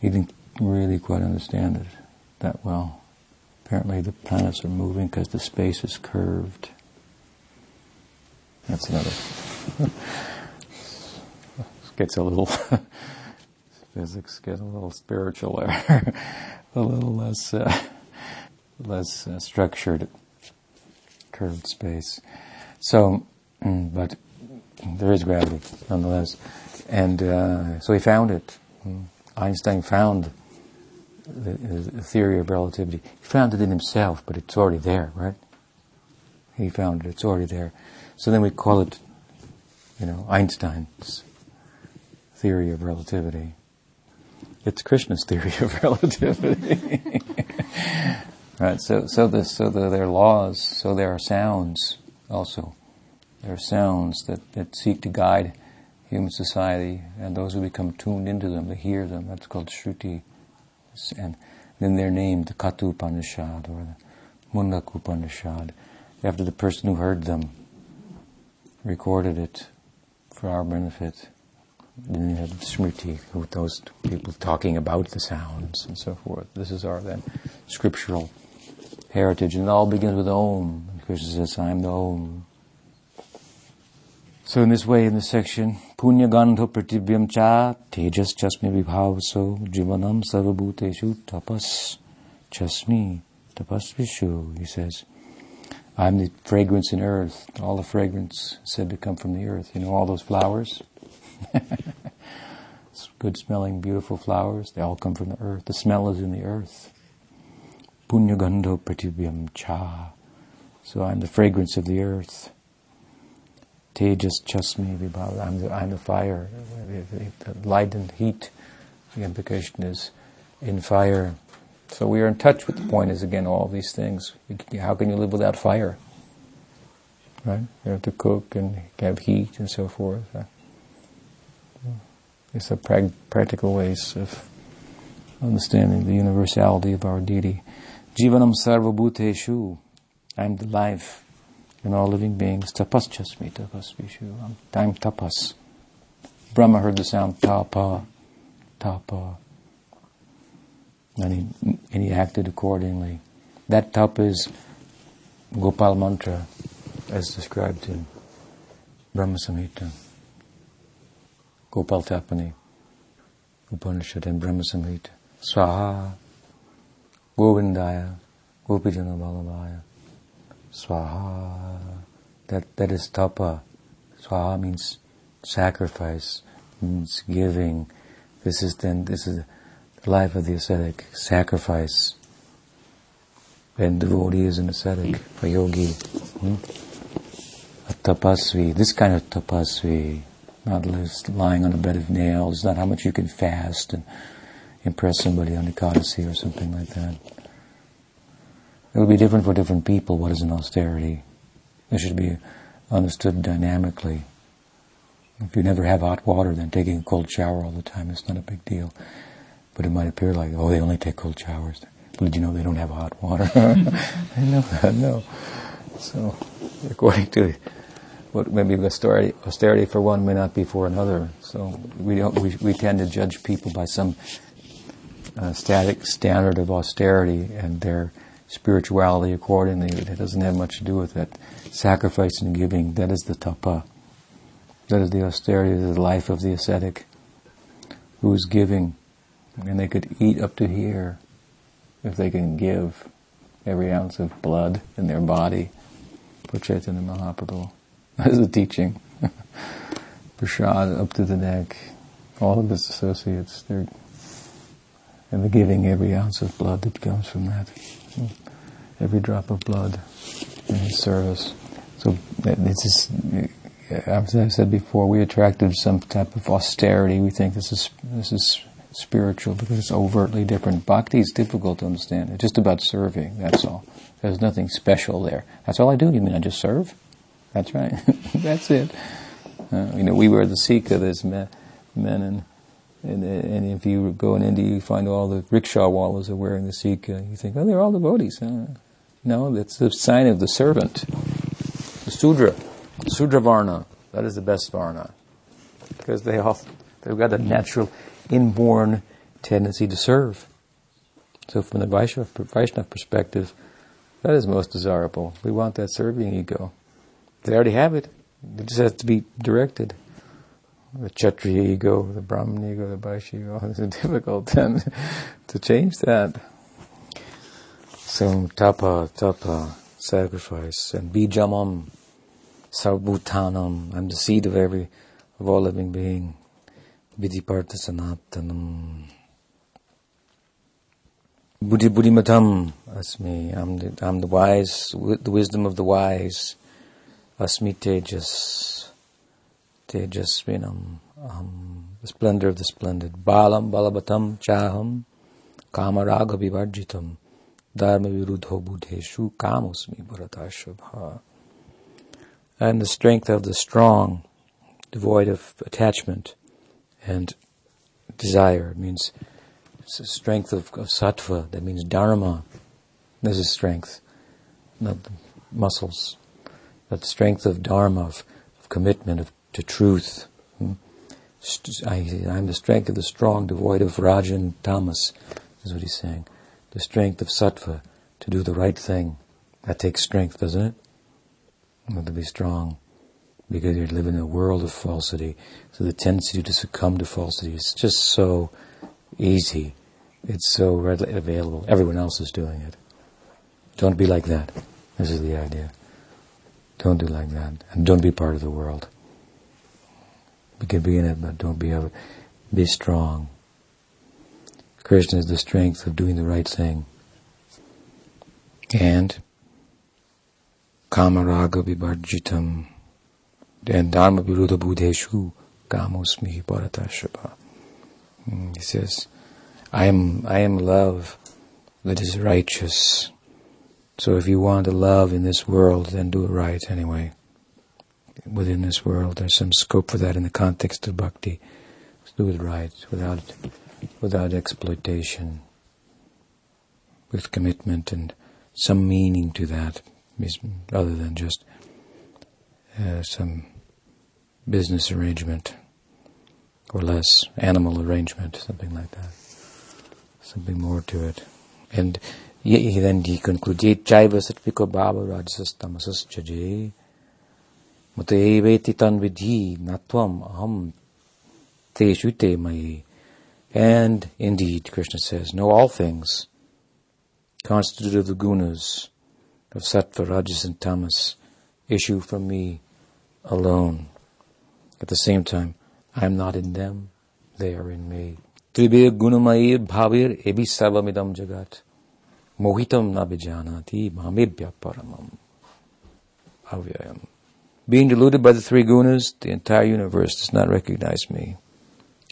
[SPEAKER 1] he didn't really quite understand it that well. Apparently, the planets are moving because the space is curved. That's another. (laughs) gets a little (laughs) physics gets a little spiritual there, a little less uh, less uh, structured, curved space. So, mm, but there is gravity nonetheless, and uh, so he found it. Mm. Einstein found the, the, theory of relativity. He found it in himself, but it's already there, right? He found it; it's already there. So then we call it, you know, Einstein's theory of relativity. It's Krishna's theory of (laughs) relativity. (laughs) right. So, so the, so the, there are laws. So there are sounds also. There are sounds that, that seek to guide human society, and those who become tuned into them, they hear them. That's called Shruti. And then they're named the Katha Upanishad or the Mundaka Upanishad, after the person who heard them, recorded it for our benefit. Then you have Smriti, with those people talking about the sounds and so forth. This is our then scriptural heritage, and it all begins with Om. And Krishna says, "I am the Om." So in this way, in this section, Punya Gandha Pratibhyam Cha Tejas Chasmi Vibhavso Jivanam Sarvabhuteshu Tapas Chasmi Tapasvishu, he says. I'm the fragrance in earth. All the fragrance said to come from the earth. You know all those flowers? (laughs) Good smelling, beautiful flowers, they all come from the earth. The smell is in the earth. Punyagandho pratibhyam cha. So I'm the fragrance of the earth. Tejas chasmi vibhava. I'm the, I'm the fire. The light and heat. The implication is in fire. So we are in touch with the point is again all these things. How can you live without fire? Right? You have to cook and have heat and so forth. Are prag- practical ways of understanding the universality of our deity. Jivanam sarva bhuteshu. I'm the life in all living beings. Tapas chasmi tapas tapasvishu. I'm tapas. Brahma heard the sound tapa, tapa. And he, and he acted accordingly. That tapa is Gopal mantra as described in Brahma Samhita. Gopal Tapani, Upanishad and Brahma Samhita. Swaha, Govindaya, Gopijana Vallabhaya. Swaha, that, that is tapa. Swaha means sacrifice, means giving. This is then, this is the life of the ascetic, sacrifice. And devotee is an ascetic, a yogi. Hmm? A tapasvi, this kind of tapasvi not just lying on a bed of nails, not how much you can fast and impress somebody on the Ekadasi or something like that. It will be different for different people what is an austerity. It should be understood dynamically. If you never have hot water, then taking a cold shower all the time is not a big deal. But it might appear like, oh, they only take cold showers. But did you know they don't have hot water? (laughs) I know that, no. So, according to what maybe austerity, austerity for one may not be for another. So we don't we, we tend to judge people by some uh, static standard of austerity and their spirituality accordingly. It doesn't have much to do with that. Sacrifice and giving, that is the tapa. That is the austerity, the life of the ascetic who is giving. And they could eat up to here if they can give every ounce of blood in their body for Chaitanya Mahaprabhu. (laughs) That's the teaching. (laughs) Prashad up to the neck. All of his associates, they're and giving every ounce of blood that comes from that. Every drop of blood in his service. So this is, as I said before, we attracted some type of austerity. We think this is this is spiritual because it's overtly different. Bhakti is difficult to understand. It's just about serving. That's all. There's nothing special there. That's all I do. You mean I just serve? That's right. (laughs) That's it. Uh, you know, we were the sikha. There's men and, and and if you go in India, you find all the rickshaw wallahs are wearing the sikha. Uh, you think, oh, they're all devotees. Huh? No, that's the sign of the servant. The sudra, sudra varna. That is the best varna because they all they've got a natural, inborn tendency to serve. So from the Vaishnava perspective, that is most desirable. We want that serving ego. They already have it. It just has to be directed. The Kshatriya ego, the Brahman ego, the Vaishya ego, (laughs) it's difficult then to change that. So tapa, tapa, sacrifice, and bijamam, sarvbhutanam, I'm the seed of every, of all living being. Vidiparta sanatanam. Buddhi buddhimatam asmi. I'm the, I'm the wise, the wisdom of the wise. Asmi tejas. Tejasvinam. Um, the splendor of the splendid. Balam balabatam chaham. Kamaraga vivarjitam. Dharma virudho buddheshu kamosmi bharatashabha. Am the strength of the strong, devoid of attachment and desire. It means strength of, of sattva, that means dharma. This is strength, not muscles, but the strength of dharma, of, of commitment of, to truth. I, am the strength of the strong, devoid of rajan tamas, is what he's saying. The strength of sattva to do the right thing. That takes strength, doesn't it? You have to be strong because you live in a world of falsity. So the tendency to succumb to falsity is just so easy. It's so readily available. Everyone else is doing it. Don't be like that. This is the idea. Don't do like that. And don't be part of the world. You can be in it, but don't be of it. Be strong. Krishna is the strength of doing the right thing. And kamaraga vibarjitam and dharma viruddha buddheshu kamosmi bharatashapa. Hmm, he says, I am, I am love that is righteous. So if you want to love in this world, then do it right anyway. Within this world, there's some scope for that in the context of bhakti. Do it right, without, without exploitation, with commitment and some meaning to that, other than just uh, some business arrangement or less animal arrangement, something like that. Something more to it. And he, then he concludes, Chaiva satviko bhava rajasas tamasas chaje muteveti tan vidhi natvam aham te mai. And indeed, Krishna says, know all things constituted of the gunas of sattva, rajas, and tamas issue from me alone. At the same time, I am not in them, they are in me. Tribir gunamair bhavir ebi sarvamidam jagat. Mohitam na vijanati mamibhya paramam. Avyayam. Being deluded by the three gunas, the entire universe does not recognize me,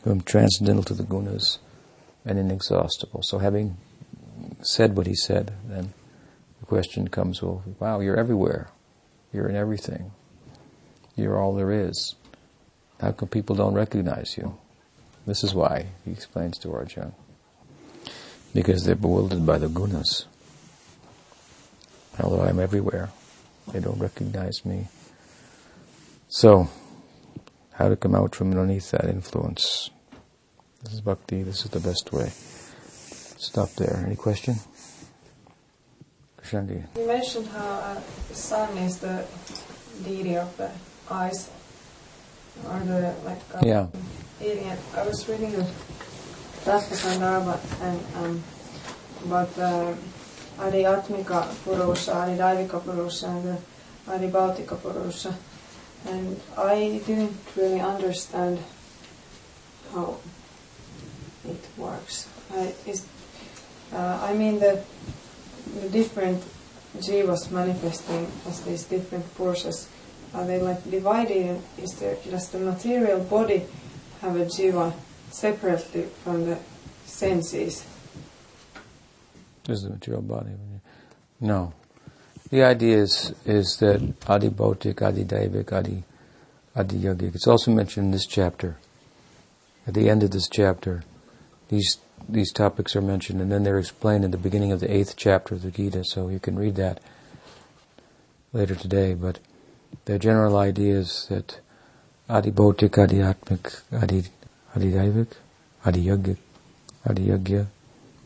[SPEAKER 1] who am transcendental to the gunas and inexhaustible. So having said what he said, then the question comes, well, wow, you're everywhere. You're in everything. You're all there is. How come people don't recognize you? This is why, he explains to Arjuna. Because they're bewildered by the gunas. Although I'm everywhere, they don't recognize me. So, how to come out from underneath that influence? This is bhakti, this is the best way. Stop there. Any question?
[SPEAKER 2] Krishnandi. You mentioned how uh, the sun is the deity of the eyes or the like uh,
[SPEAKER 1] yeah.
[SPEAKER 2] alien. I was reading the Tattva Sandarbha and um, about the Adhyatmika Purusha, Adidaivika Purusha, and the Adibhautika Purusha. And I didn't really understand how it works. I, is, uh, I mean the, the different jivas manifesting as these different Purushas are they like divided? Is there does the material body have a jiva separately from the senses?
[SPEAKER 1] Does the material body? No. The idea is is that adi bhautik, adi daivik, adi adi yogic. It's also mentioned in this chapter. At the end of this chapter, these these topics are mentioned, and then they're explained in the beginning of the eighth chapter of the Gita. So you can read that later today. But the general idea is that Adi Bhautik, Adi Atmik, Adi, Adi Adi Yogic, Adi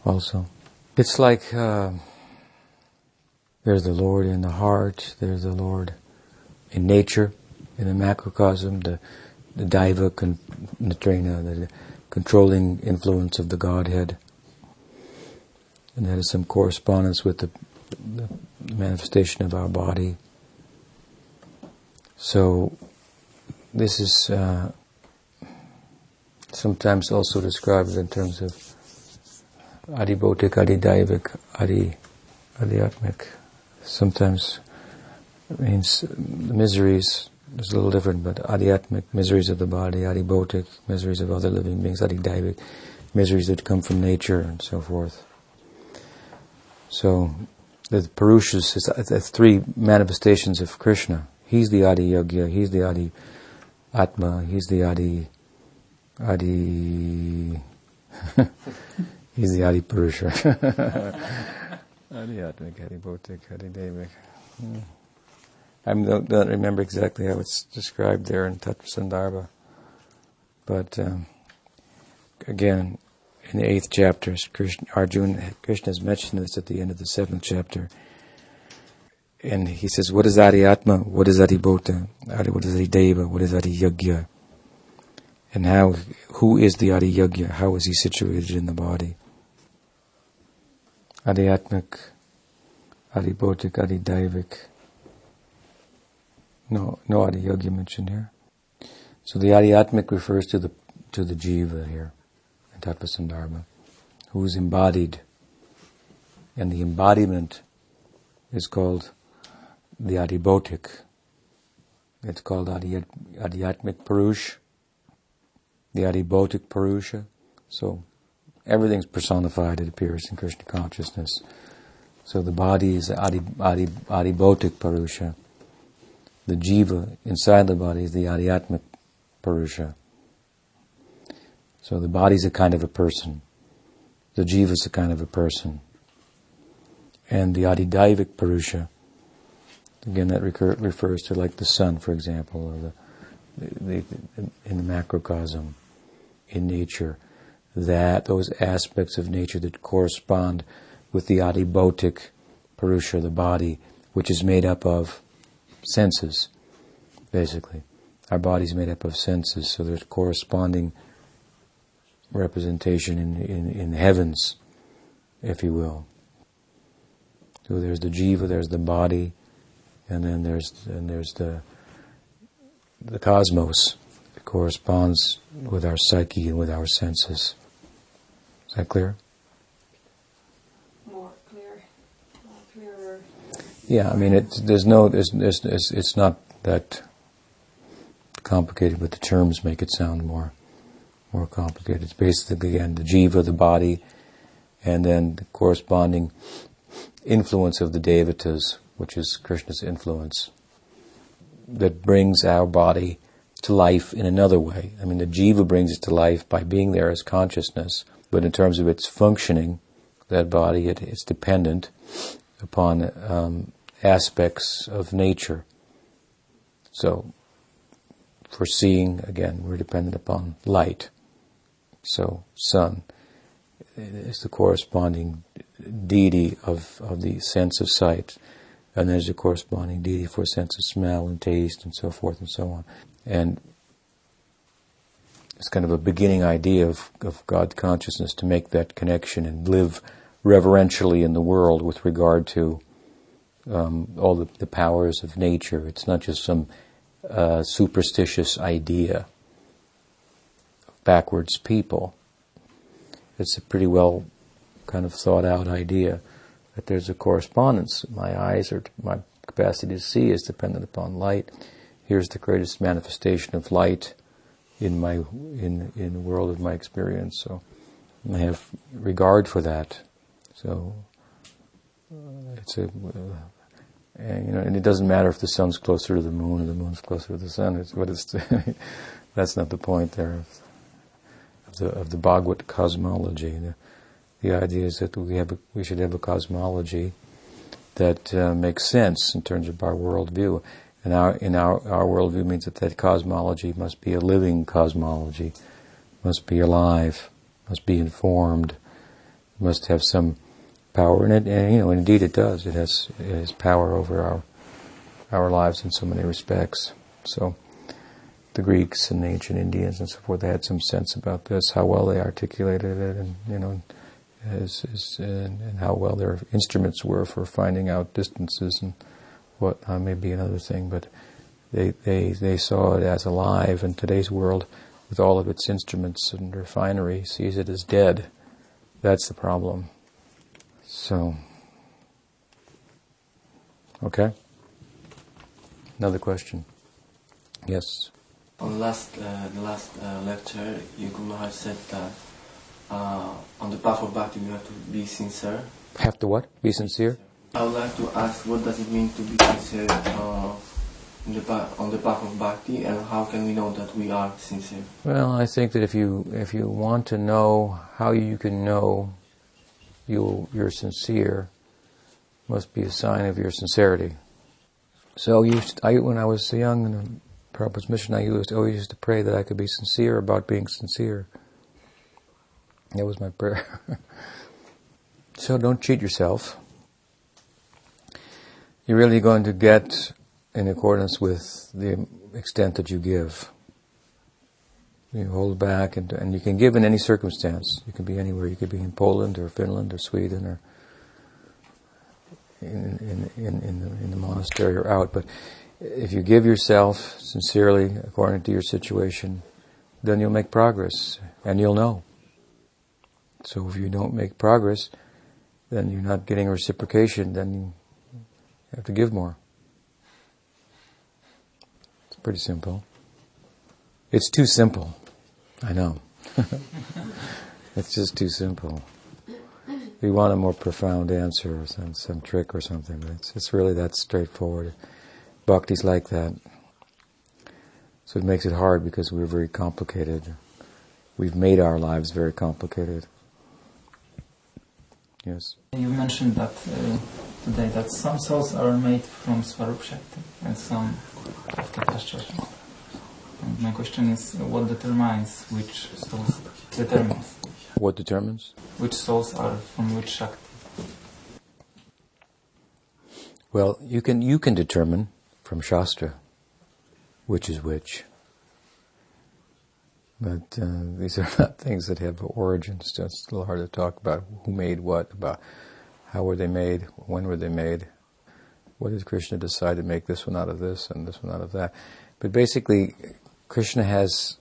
[SPEAKER 1] also. It's like uh, there's the Lord in the heart, there's the Lord in nature, in the macrocosm, the, the Daiva, con- Natrena, the controlling influence of the Godhead. And that is some correspondence with the, the manifestation of our body. So, this is uh, sometimes also described in terms of adibhotik, adidaivik, adi, adiatmik. Sometimes means the miseries is a little different, but adiatmik, miseries of the body, adibhotik, miseries of other living beings, adidaivik, miseries that come from nature and so forth. So the Purushas, it's, three manifestations of Krishna. He's the Adi Yogya, he's the Adi Atma, he's the Adi, Adi, (laughs) he's the Adi Purusha. (laughs) Adi Devik. Hmm. I don't, remember exactly how it's described there in Tattva Sandarbha. But um, again, in the eighth chapter, Krishna, Arjuna, has mentioned this at the end of the seventh chapter. And he says, what is Adhyatma? What is Adhibhota? What is Adhideva? What is Adhiyagya? And how, who is the Adhiyagya? How is he situated in the body? Adhyatmik, Adhibhotik, Adhidaivik. No, no Adhiyagya mentioned here. So the Adhyatmik refers to the, to the Jiva here. Tattva who is embodied. And the embodiment is called the Adibhotik. It's called Adhyatmik Purush, the Adibhotik Purusha. So everything's personified, it appears, in Krishna consciousness. So the body is the Adi, Adi, Adibhotik Purusha. The jiva inside the body is the Adhyatmik purusha. So the body's a kind of a person. The jiva is a kind of a person. And the adidaivik purusha, again, that recur, refers to like the sun, for example, or the, the, the, in the macrocosm, in nature, that those aspects of nature that correspond with the adibhotik purusha, the body, which is made up of senses, basically. Our body's made up of senses, so there's corresponding representation in, in, in heavens, if you will. So there's the jiva, there's the body, and then there's and there's the the cosmos. It corresponds with our psyche and with our senses. Is that clear?
[SPEAKER 2] More clear, more clearer.
[SPEAKER 1] Yeah, I mean, it, there's no, there's, there's, it's, it's not that complicated, but the terms make it sound more more complicated. It's basically, again, the jiva, the body, and then the corresponding influence of the devatas, which is Krishna's influence, that brings our body to life in another way. I mean, the jiva brings it to life by being there as consciousness, but in terms of its functioning, that body, it, it's dependent upon um, aspects of nature. So, for seeing, again, we're dependent upon light. So, sun is the corresponding deity of, of the sense of sight, and there's a corresponding deity for sense of smell and taste and so forth and so on. And it's kind of a beginning idea of, of God consciousness to make that connection and live reverentially in the world with regard to um, all the, the, powers of nature. It's not just some uh, superstitious idea of backwards people. It's a pretty well kind of thought out idea that there's a correspondence. My eyes or my capacity to see is dependent upon light. Here's the greatest manifestation of light in my in in the world of my experience. So I have regard for that. So uh, it's a uh, and, you know, and it doesn't matter if the sun's closer to the moon or the moon's closer to the sun. It's what it's. (laughs) that's not the point there of the of the Bhagavat cosmology. The, the idea is that we have a, we should have a cosmology that uh, makes sense in terms of our worldview. And our in our our worldview means that that cosmology must be a living cosmology, must be alive, must be informed, must have some power in it, and you know, indeed it does. It has it has power over our our lives in so many respects. So the Greeks and the ancient Indians and so forth, they had some sense about this, how well they articulated it, and you know, and, and, how well their instruments were for finding out distances and what uh, may be another thing, but they, they, they saw it as alive, and today's world, with all of its instruments and refinery, sees it as dead. That's the problem. So, okay. Another question. Yes.
[SPEAKER 3] On last uh, the last uh, lecture, you Maharaj said that uh, on the path of bhakti we have to be sincere.
[SPEAKER 1] Have to what? Be sincere.
[SPEAKER 3] I would like to ask, what does it mean to be sincere uh, the on the path of bhakti, and how can we know that we are sincere?
[SPEAKER 1] Well, I think that if you if you want to know how you can know you you're sincere, must be a sign of your sincerity. So I, when I was young in Prabhupada's mission, I used always used to pray that I could be sincere about being sincere. That was my prayer. (laughs) so don't cheat yourself. You're really going to get in accordance with the extent that you give. You hold back, and, and you can give in any circumstance. You can be anywhere. You could be in Poland or Finland or Sweden or in, in, in, in, the, in the monastery or out. But if you give yourself sincerely according to your situation, then you'll make progress and you'll know. So if you don't make progress, then you're not getting reciprocation, then you have to give more. It's pretty simple. It's too simple. I know. (laughs) it's just too simple we want a more profound answer or some, some trick or something, but it's, it's really that straightforward. Bhakti's like that. So it makes it hard because we're very complicated. We've made our lives very complicated. Yes.
[SPEAKER 4] You mentioned that uh, today that some souls are made from Swarup Shakti and some of the And my question is, what determines which souls determines?
[SPEAKER 1] What determines?
[SPEAKER 4] Which souls are from which Shakti?
[SPEAKER 1] Well, you can you can determine from Shastra which is which. But uh, these are (laughs) not things that have origins. So it's a little hard to talk about who made what, about how were they made, when were they made, what did Krishna decide to make this one out of this and this one out of that. But basically, Krishna has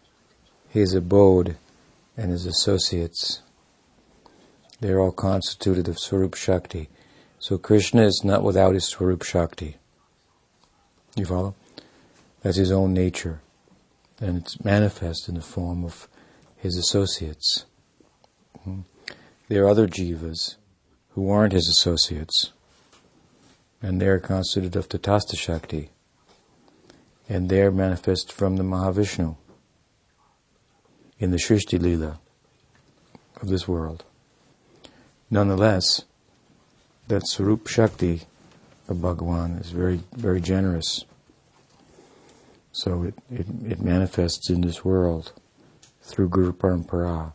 [SPEAKER 1] his abode and his associates. They're all constituted of Swarup Shakti. So Krishna is not without his Swarup Shakti. You follow? That's his own nature. And it's manifest in the form of his associates. Hmm. There are other jivas who aren't his associates. And they're constituted of Tatastha Shakti. And they're manifest from the Mahavishnu in the Shrishti Lila of this world. Nonetheless, that Swarup Shakti of Bhagavan is very, very generous. So it, it, it manifests in this world through Guru Parampara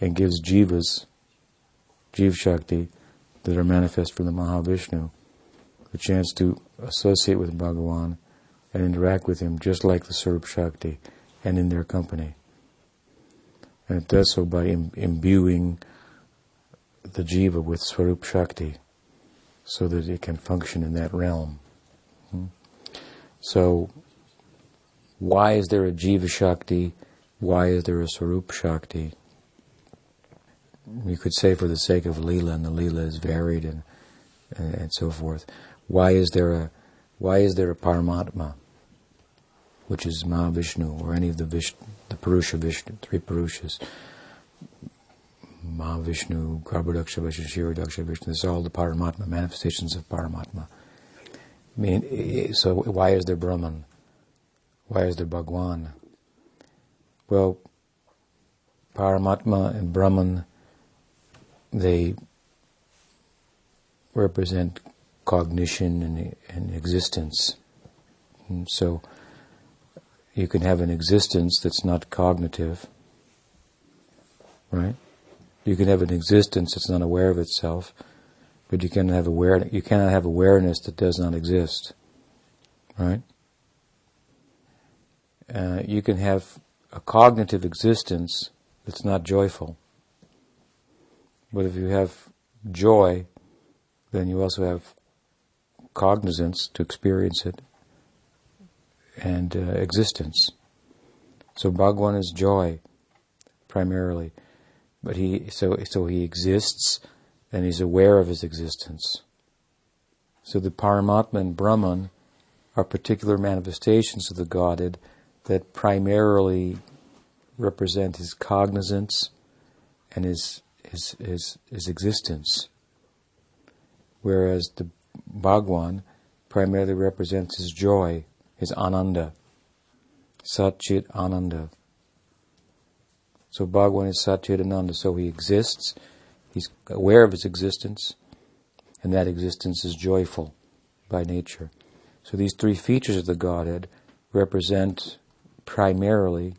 [SPEAKER 1] and gives jivas, jiv Shakti, that are manifest from the Mahavishnu, the chance to associate with Bhagavan and interact with him just like the Swarup Shakti and in their company. And it does so by Im- imbuing the jiva with Swarup Shakti so that it can function in that realm. Hmm? So, why is there a jiva Shakti? Why is there a Swarup Shakti? You could say for the sake of Leela, and the Leela is varied and, and, and so forth. Why is there a why is there a Paramatma? which is Mahavishnu, or any of the Vishnu, the Purusha Vishnu, three Purushas. Mahavishnu, Garbhodaksha Vishnu, Kshirodaksha Vishnu, this are all the Paramatma, manifestations of Paramatma. I mean, so why is there Brahman? Why is there Bhagwan? Well, Paramatma and Brahman, they represent cognition and, and existence. And so, you can have an existence that's not cognitive, right? You can have an existence that's not aware of itself, but you can have aware you cannot have awareness that does not exist, right? Uh, you can have a cognitive existence that's not joyful, but if you have joy, then you also have cognizance to experience it and uh, existence. So Bhagwan is joy primarily, but he so so he exists and he's aware of his existence. So the Paramatma and Brahman are particular manifestations of the Godhead that primarily represent his cognizance and his his his, his existence. Whereas the Bhagwan primarily represents his joy, his ananda, Satchit Ananda. So Bhagwan is Satchit Ananda, so he exists, he's aware of his existence, and that existence is joyful by nature. So these three features of the Godhead represent primarily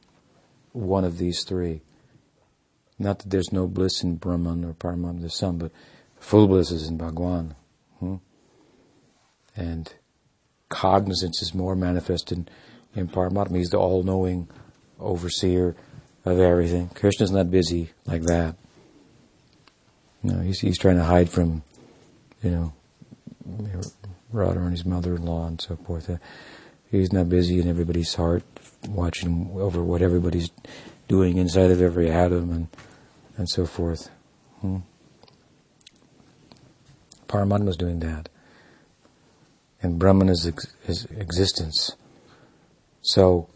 [SPEAKER 1] one of these three. Not that there's no bliss in Brahman or Paramatma, there's some, but full bliss is in Bhagwan. Hmm? And cognizance is more manifest in, in Paramatma. He's the all knowing overseer of everything. Krishna's not busy like that. No, he's, he's trying to hide from, you know, Radha and his mother in law and so forth. He's not busy in everybody's heart, watching over what everybody's doing inside of every atom and, and so forth. Hmm? Paramatma's doing that and Brahman is, ex- is existence. So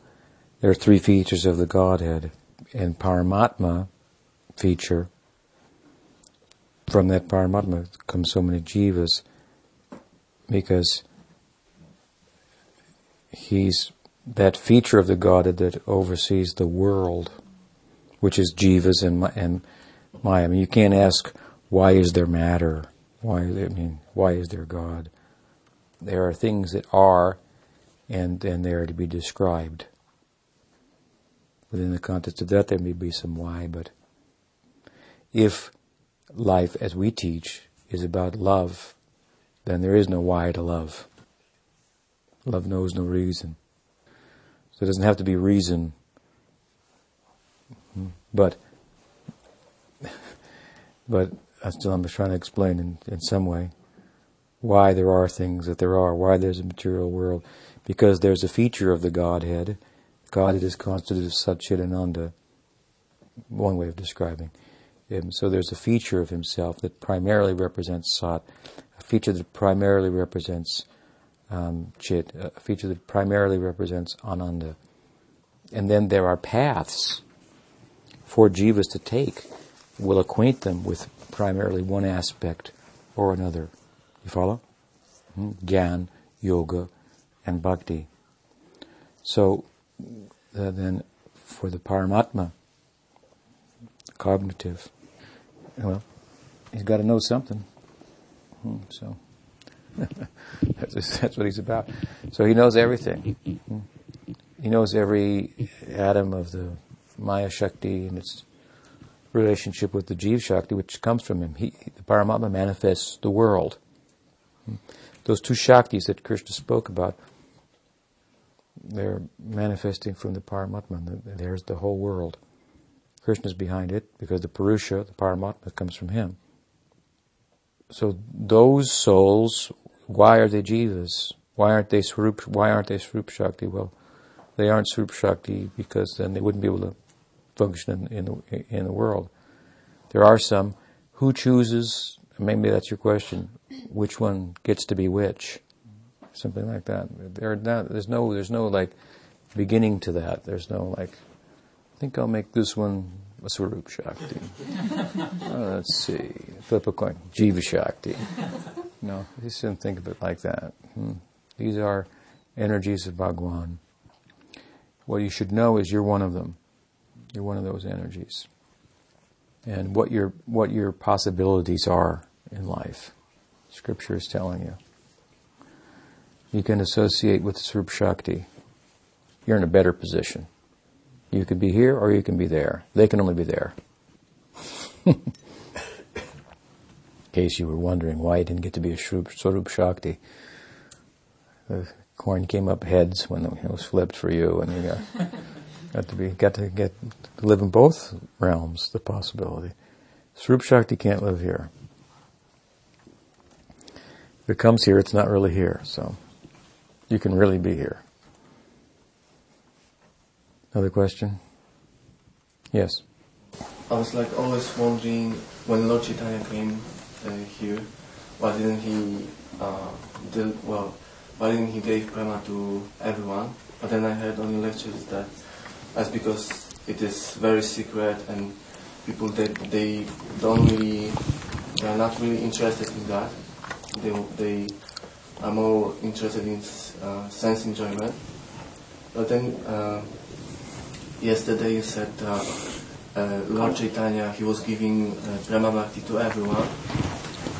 [SPEAKER 1] there are three features of the Godhead, and Paramatma feature. From that Paramatma come so many jivas because he's that feature of the Godhead that oversees the world, which is jivas and and Maya. I mean, you can't ask why is there matter? Why I mean, why is there God? There are things that are, and then they are to be described. Within the context of that, there may be some why, but if life, as we teach, is about love, then there is no why to love. Love knows no reason. So it doesn't have to be reason, but but I still I'm trying to explain in, in some way why there are things that there are, why there's a material world, because there's a feature of the Godhead. Godhead is constituted of Satchidananda, one way of describing him. So there's a feature of himself that primarily represents Sat, a feature that primarily represents um, Chit, a feature that primarily represents Ananda. And then there are paths for jivas to take. Will acquaint them with primarily one aspect or another. You follow? Hmm? Gyan, yoga, and bhakti. So uh, then, for the Paramatma, cognitive, well, he's got to know something. Hmm, so (laughs) that's, that's what he's about. So he knows everything. He knows every atom of the Maya Shakti and its relationship with the Jiva Shakti, which comes from him. He, the Paramatma manifests the world. Those two Shaktis that Krishna spoke about, they're manifesting from the Paramatma. There's the whole world. Krishna's behind it because the Purusha, the Paramatma, comes from him. So those souls, why are they jivas? Why aren't they swarup, why aren't they swarup shakti? Well, they aren't swarup shakti because then they wouldn't be able to function in, in the in the world. There are some who chooses. Maybe that's your question which one gets to be which, something like that. There, not, there's no, there's no like beginning to that. There's no like, I think I'll make this one Swarup Shakti. oh, let's see, flip a coin, Jiva Shakti. No, just didn't think of it like that. Hmm. These are energies of Bhagwan. What you should know is you're one of them. You're one of those energies. And what your what your possibilities are in life. Scripture is telling you. You can associate with Swarup Shakti. You're in a better position. You could be here or you can be there. They can only be there. In case you were wondering why he didn't get to be a Swarup Shakti. The coin came up heads when it was flipped for you, and you got, got to be got to get to live in both realms. The possibility. Swarup Shakti can't live here. If it comes here, it's not really here. So you can really be here. Another question? Yes.
[SPEAKER 3] I was like always wondering when Lord Chaitanya came uh, here, why didn't he uh, deal, well, why didn't he give prema to everyone? But then I heard on your lectures that that's because it is very secret and people they they don't really they are not really interested in that. They they are more interested in uh, sense enjoyment. But then. Yesterday you said uh, uh, Lord Chaitanya, he was giving uh, Prema Bhakti to everyone,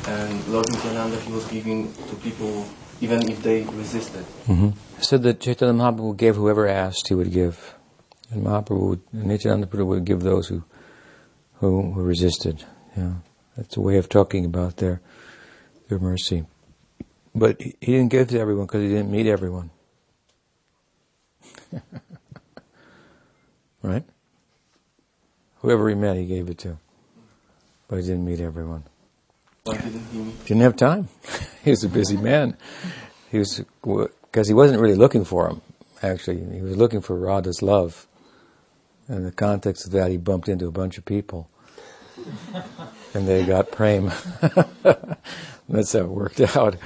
[SPEAKER 3] and Lord Nityananda, he was giving to people even if they resisted.
[SPEAKER 1] Mm-hmm. said that Chaitanya Mahaprabhu gave whoever asked, he would give. And Mahaprabhu, would, Nityananda Prabhu would give those who, who, who resisted. Yeah, that's a way of talking about their, their mercy. But he, he didn't give to everyone because he didn't meet everyone. (laughs) Right? Whoever he met, he gave it to. But he didn't meet everyone.
[SPEAKER 3] Didn't he?
[SPEAKER 1] Didn't have time. (laughs) he was a busy man. He was, because he wasn't really looking for him, actually. He was looking for Radha's love. In the context of that, he bumped into a bunch of people. (laughs) and they got prem. (laughs) That's how it worked out.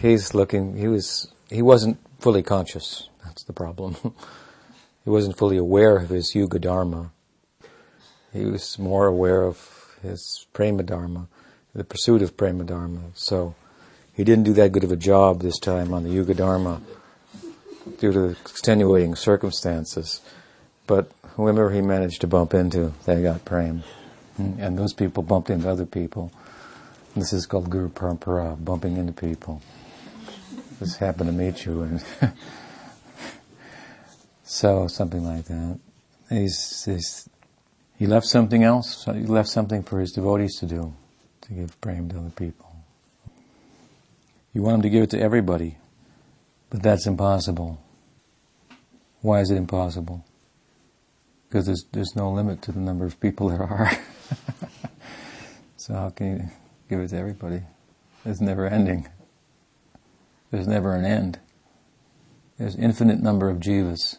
[SPEAKER 1] He's looking, he was, he wasn't fully conscious. That's the problem. He wasn't fully aware of his Yuga Dharma. He was more aware of his Prema Dharma, the pursuit of Prema Dharma. So he didn't do that good of a job this time on the Yuga Dharma due to extenuating circumstances. But whoever he managed to bump into, they got Prem. And those people bumped into other people. This is called Guru Parampara, bumping into people. This happened to meet you and (laughs) So something like that. He's, he's, he left something else. He left something for his devotees to do, to give prem to other people. You want him to give it to everybody, but that's impossible. Why is it impossible? Because there's, there's no limit to the number of people there are. (laughs) so how can you give it to everybody? It's never ending. There's never an end. There's infinite number of jivas.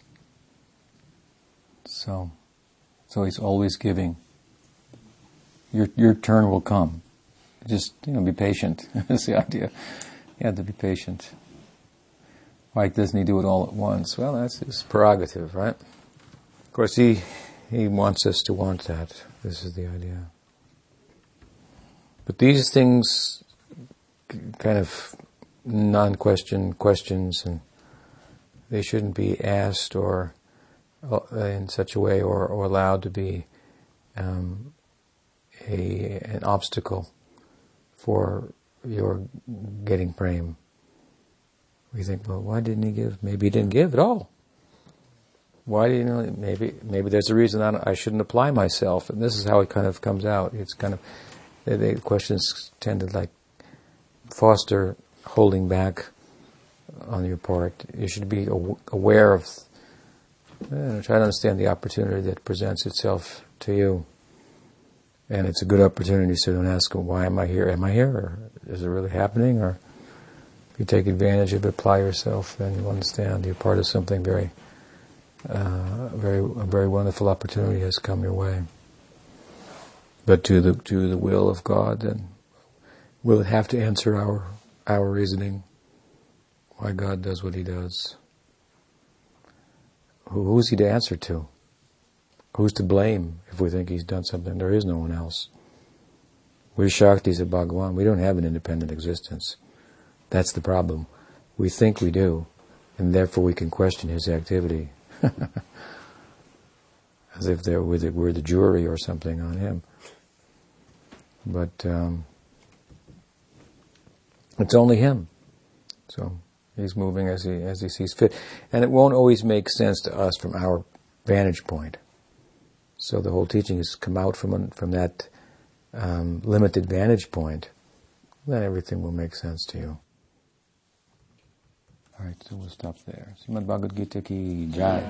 [SPEAKER 1] So, so he's always giving. Your your turn will come. Just you know, be patient. (laughs) That's the idea. You have to be patient. Why doesn't he do it all at once? Well, that's his prerogative, right? Of course, he he wants us to want that. This is the idea. But these things, kind of non-question questions, and they shouldn't be asked or in such a way or, or allowed to be um, a an obstacle for your getting prem. We think, well, why didn't he give? Maybe he didn't give at all. Why you know? Maybe maybe there's a reason I, I shouldn't apply myself, and this is how it kind of comes out. It's kind of the, the questions tend to like foster holding back on your part. You should be aware of try to understand the opportunity that presents itself to you. And it's a good opportunity, so don't ask, why am I here? Am I here? Or is it really happening? Or if you take advantage of it, apply yourself, then you'll understand you're part of something very, uh, very, a very wonderful opportunity has come your way. But to the, to the will of God, then will it have to answer our, our reasoning why God does what He does? Who's he to answer to? Who's to blame if we think he's done something? There is no one else. We're Shaktis of Bhagavan. We don't have an independent existence. That's the problem. We think we do, and therefore we can question his activity. (laughs) As if we're the, we're the jury or something on him. But um, it's only him. So He's moving as he as he sees fit, and it won't always make sense to us from our vantage point. So the whole teaching has come out from from that um, limited vantage point. Then everything will make sense to you. All right, so we'll stop there. Srimad Bhagavad Gita ki jai.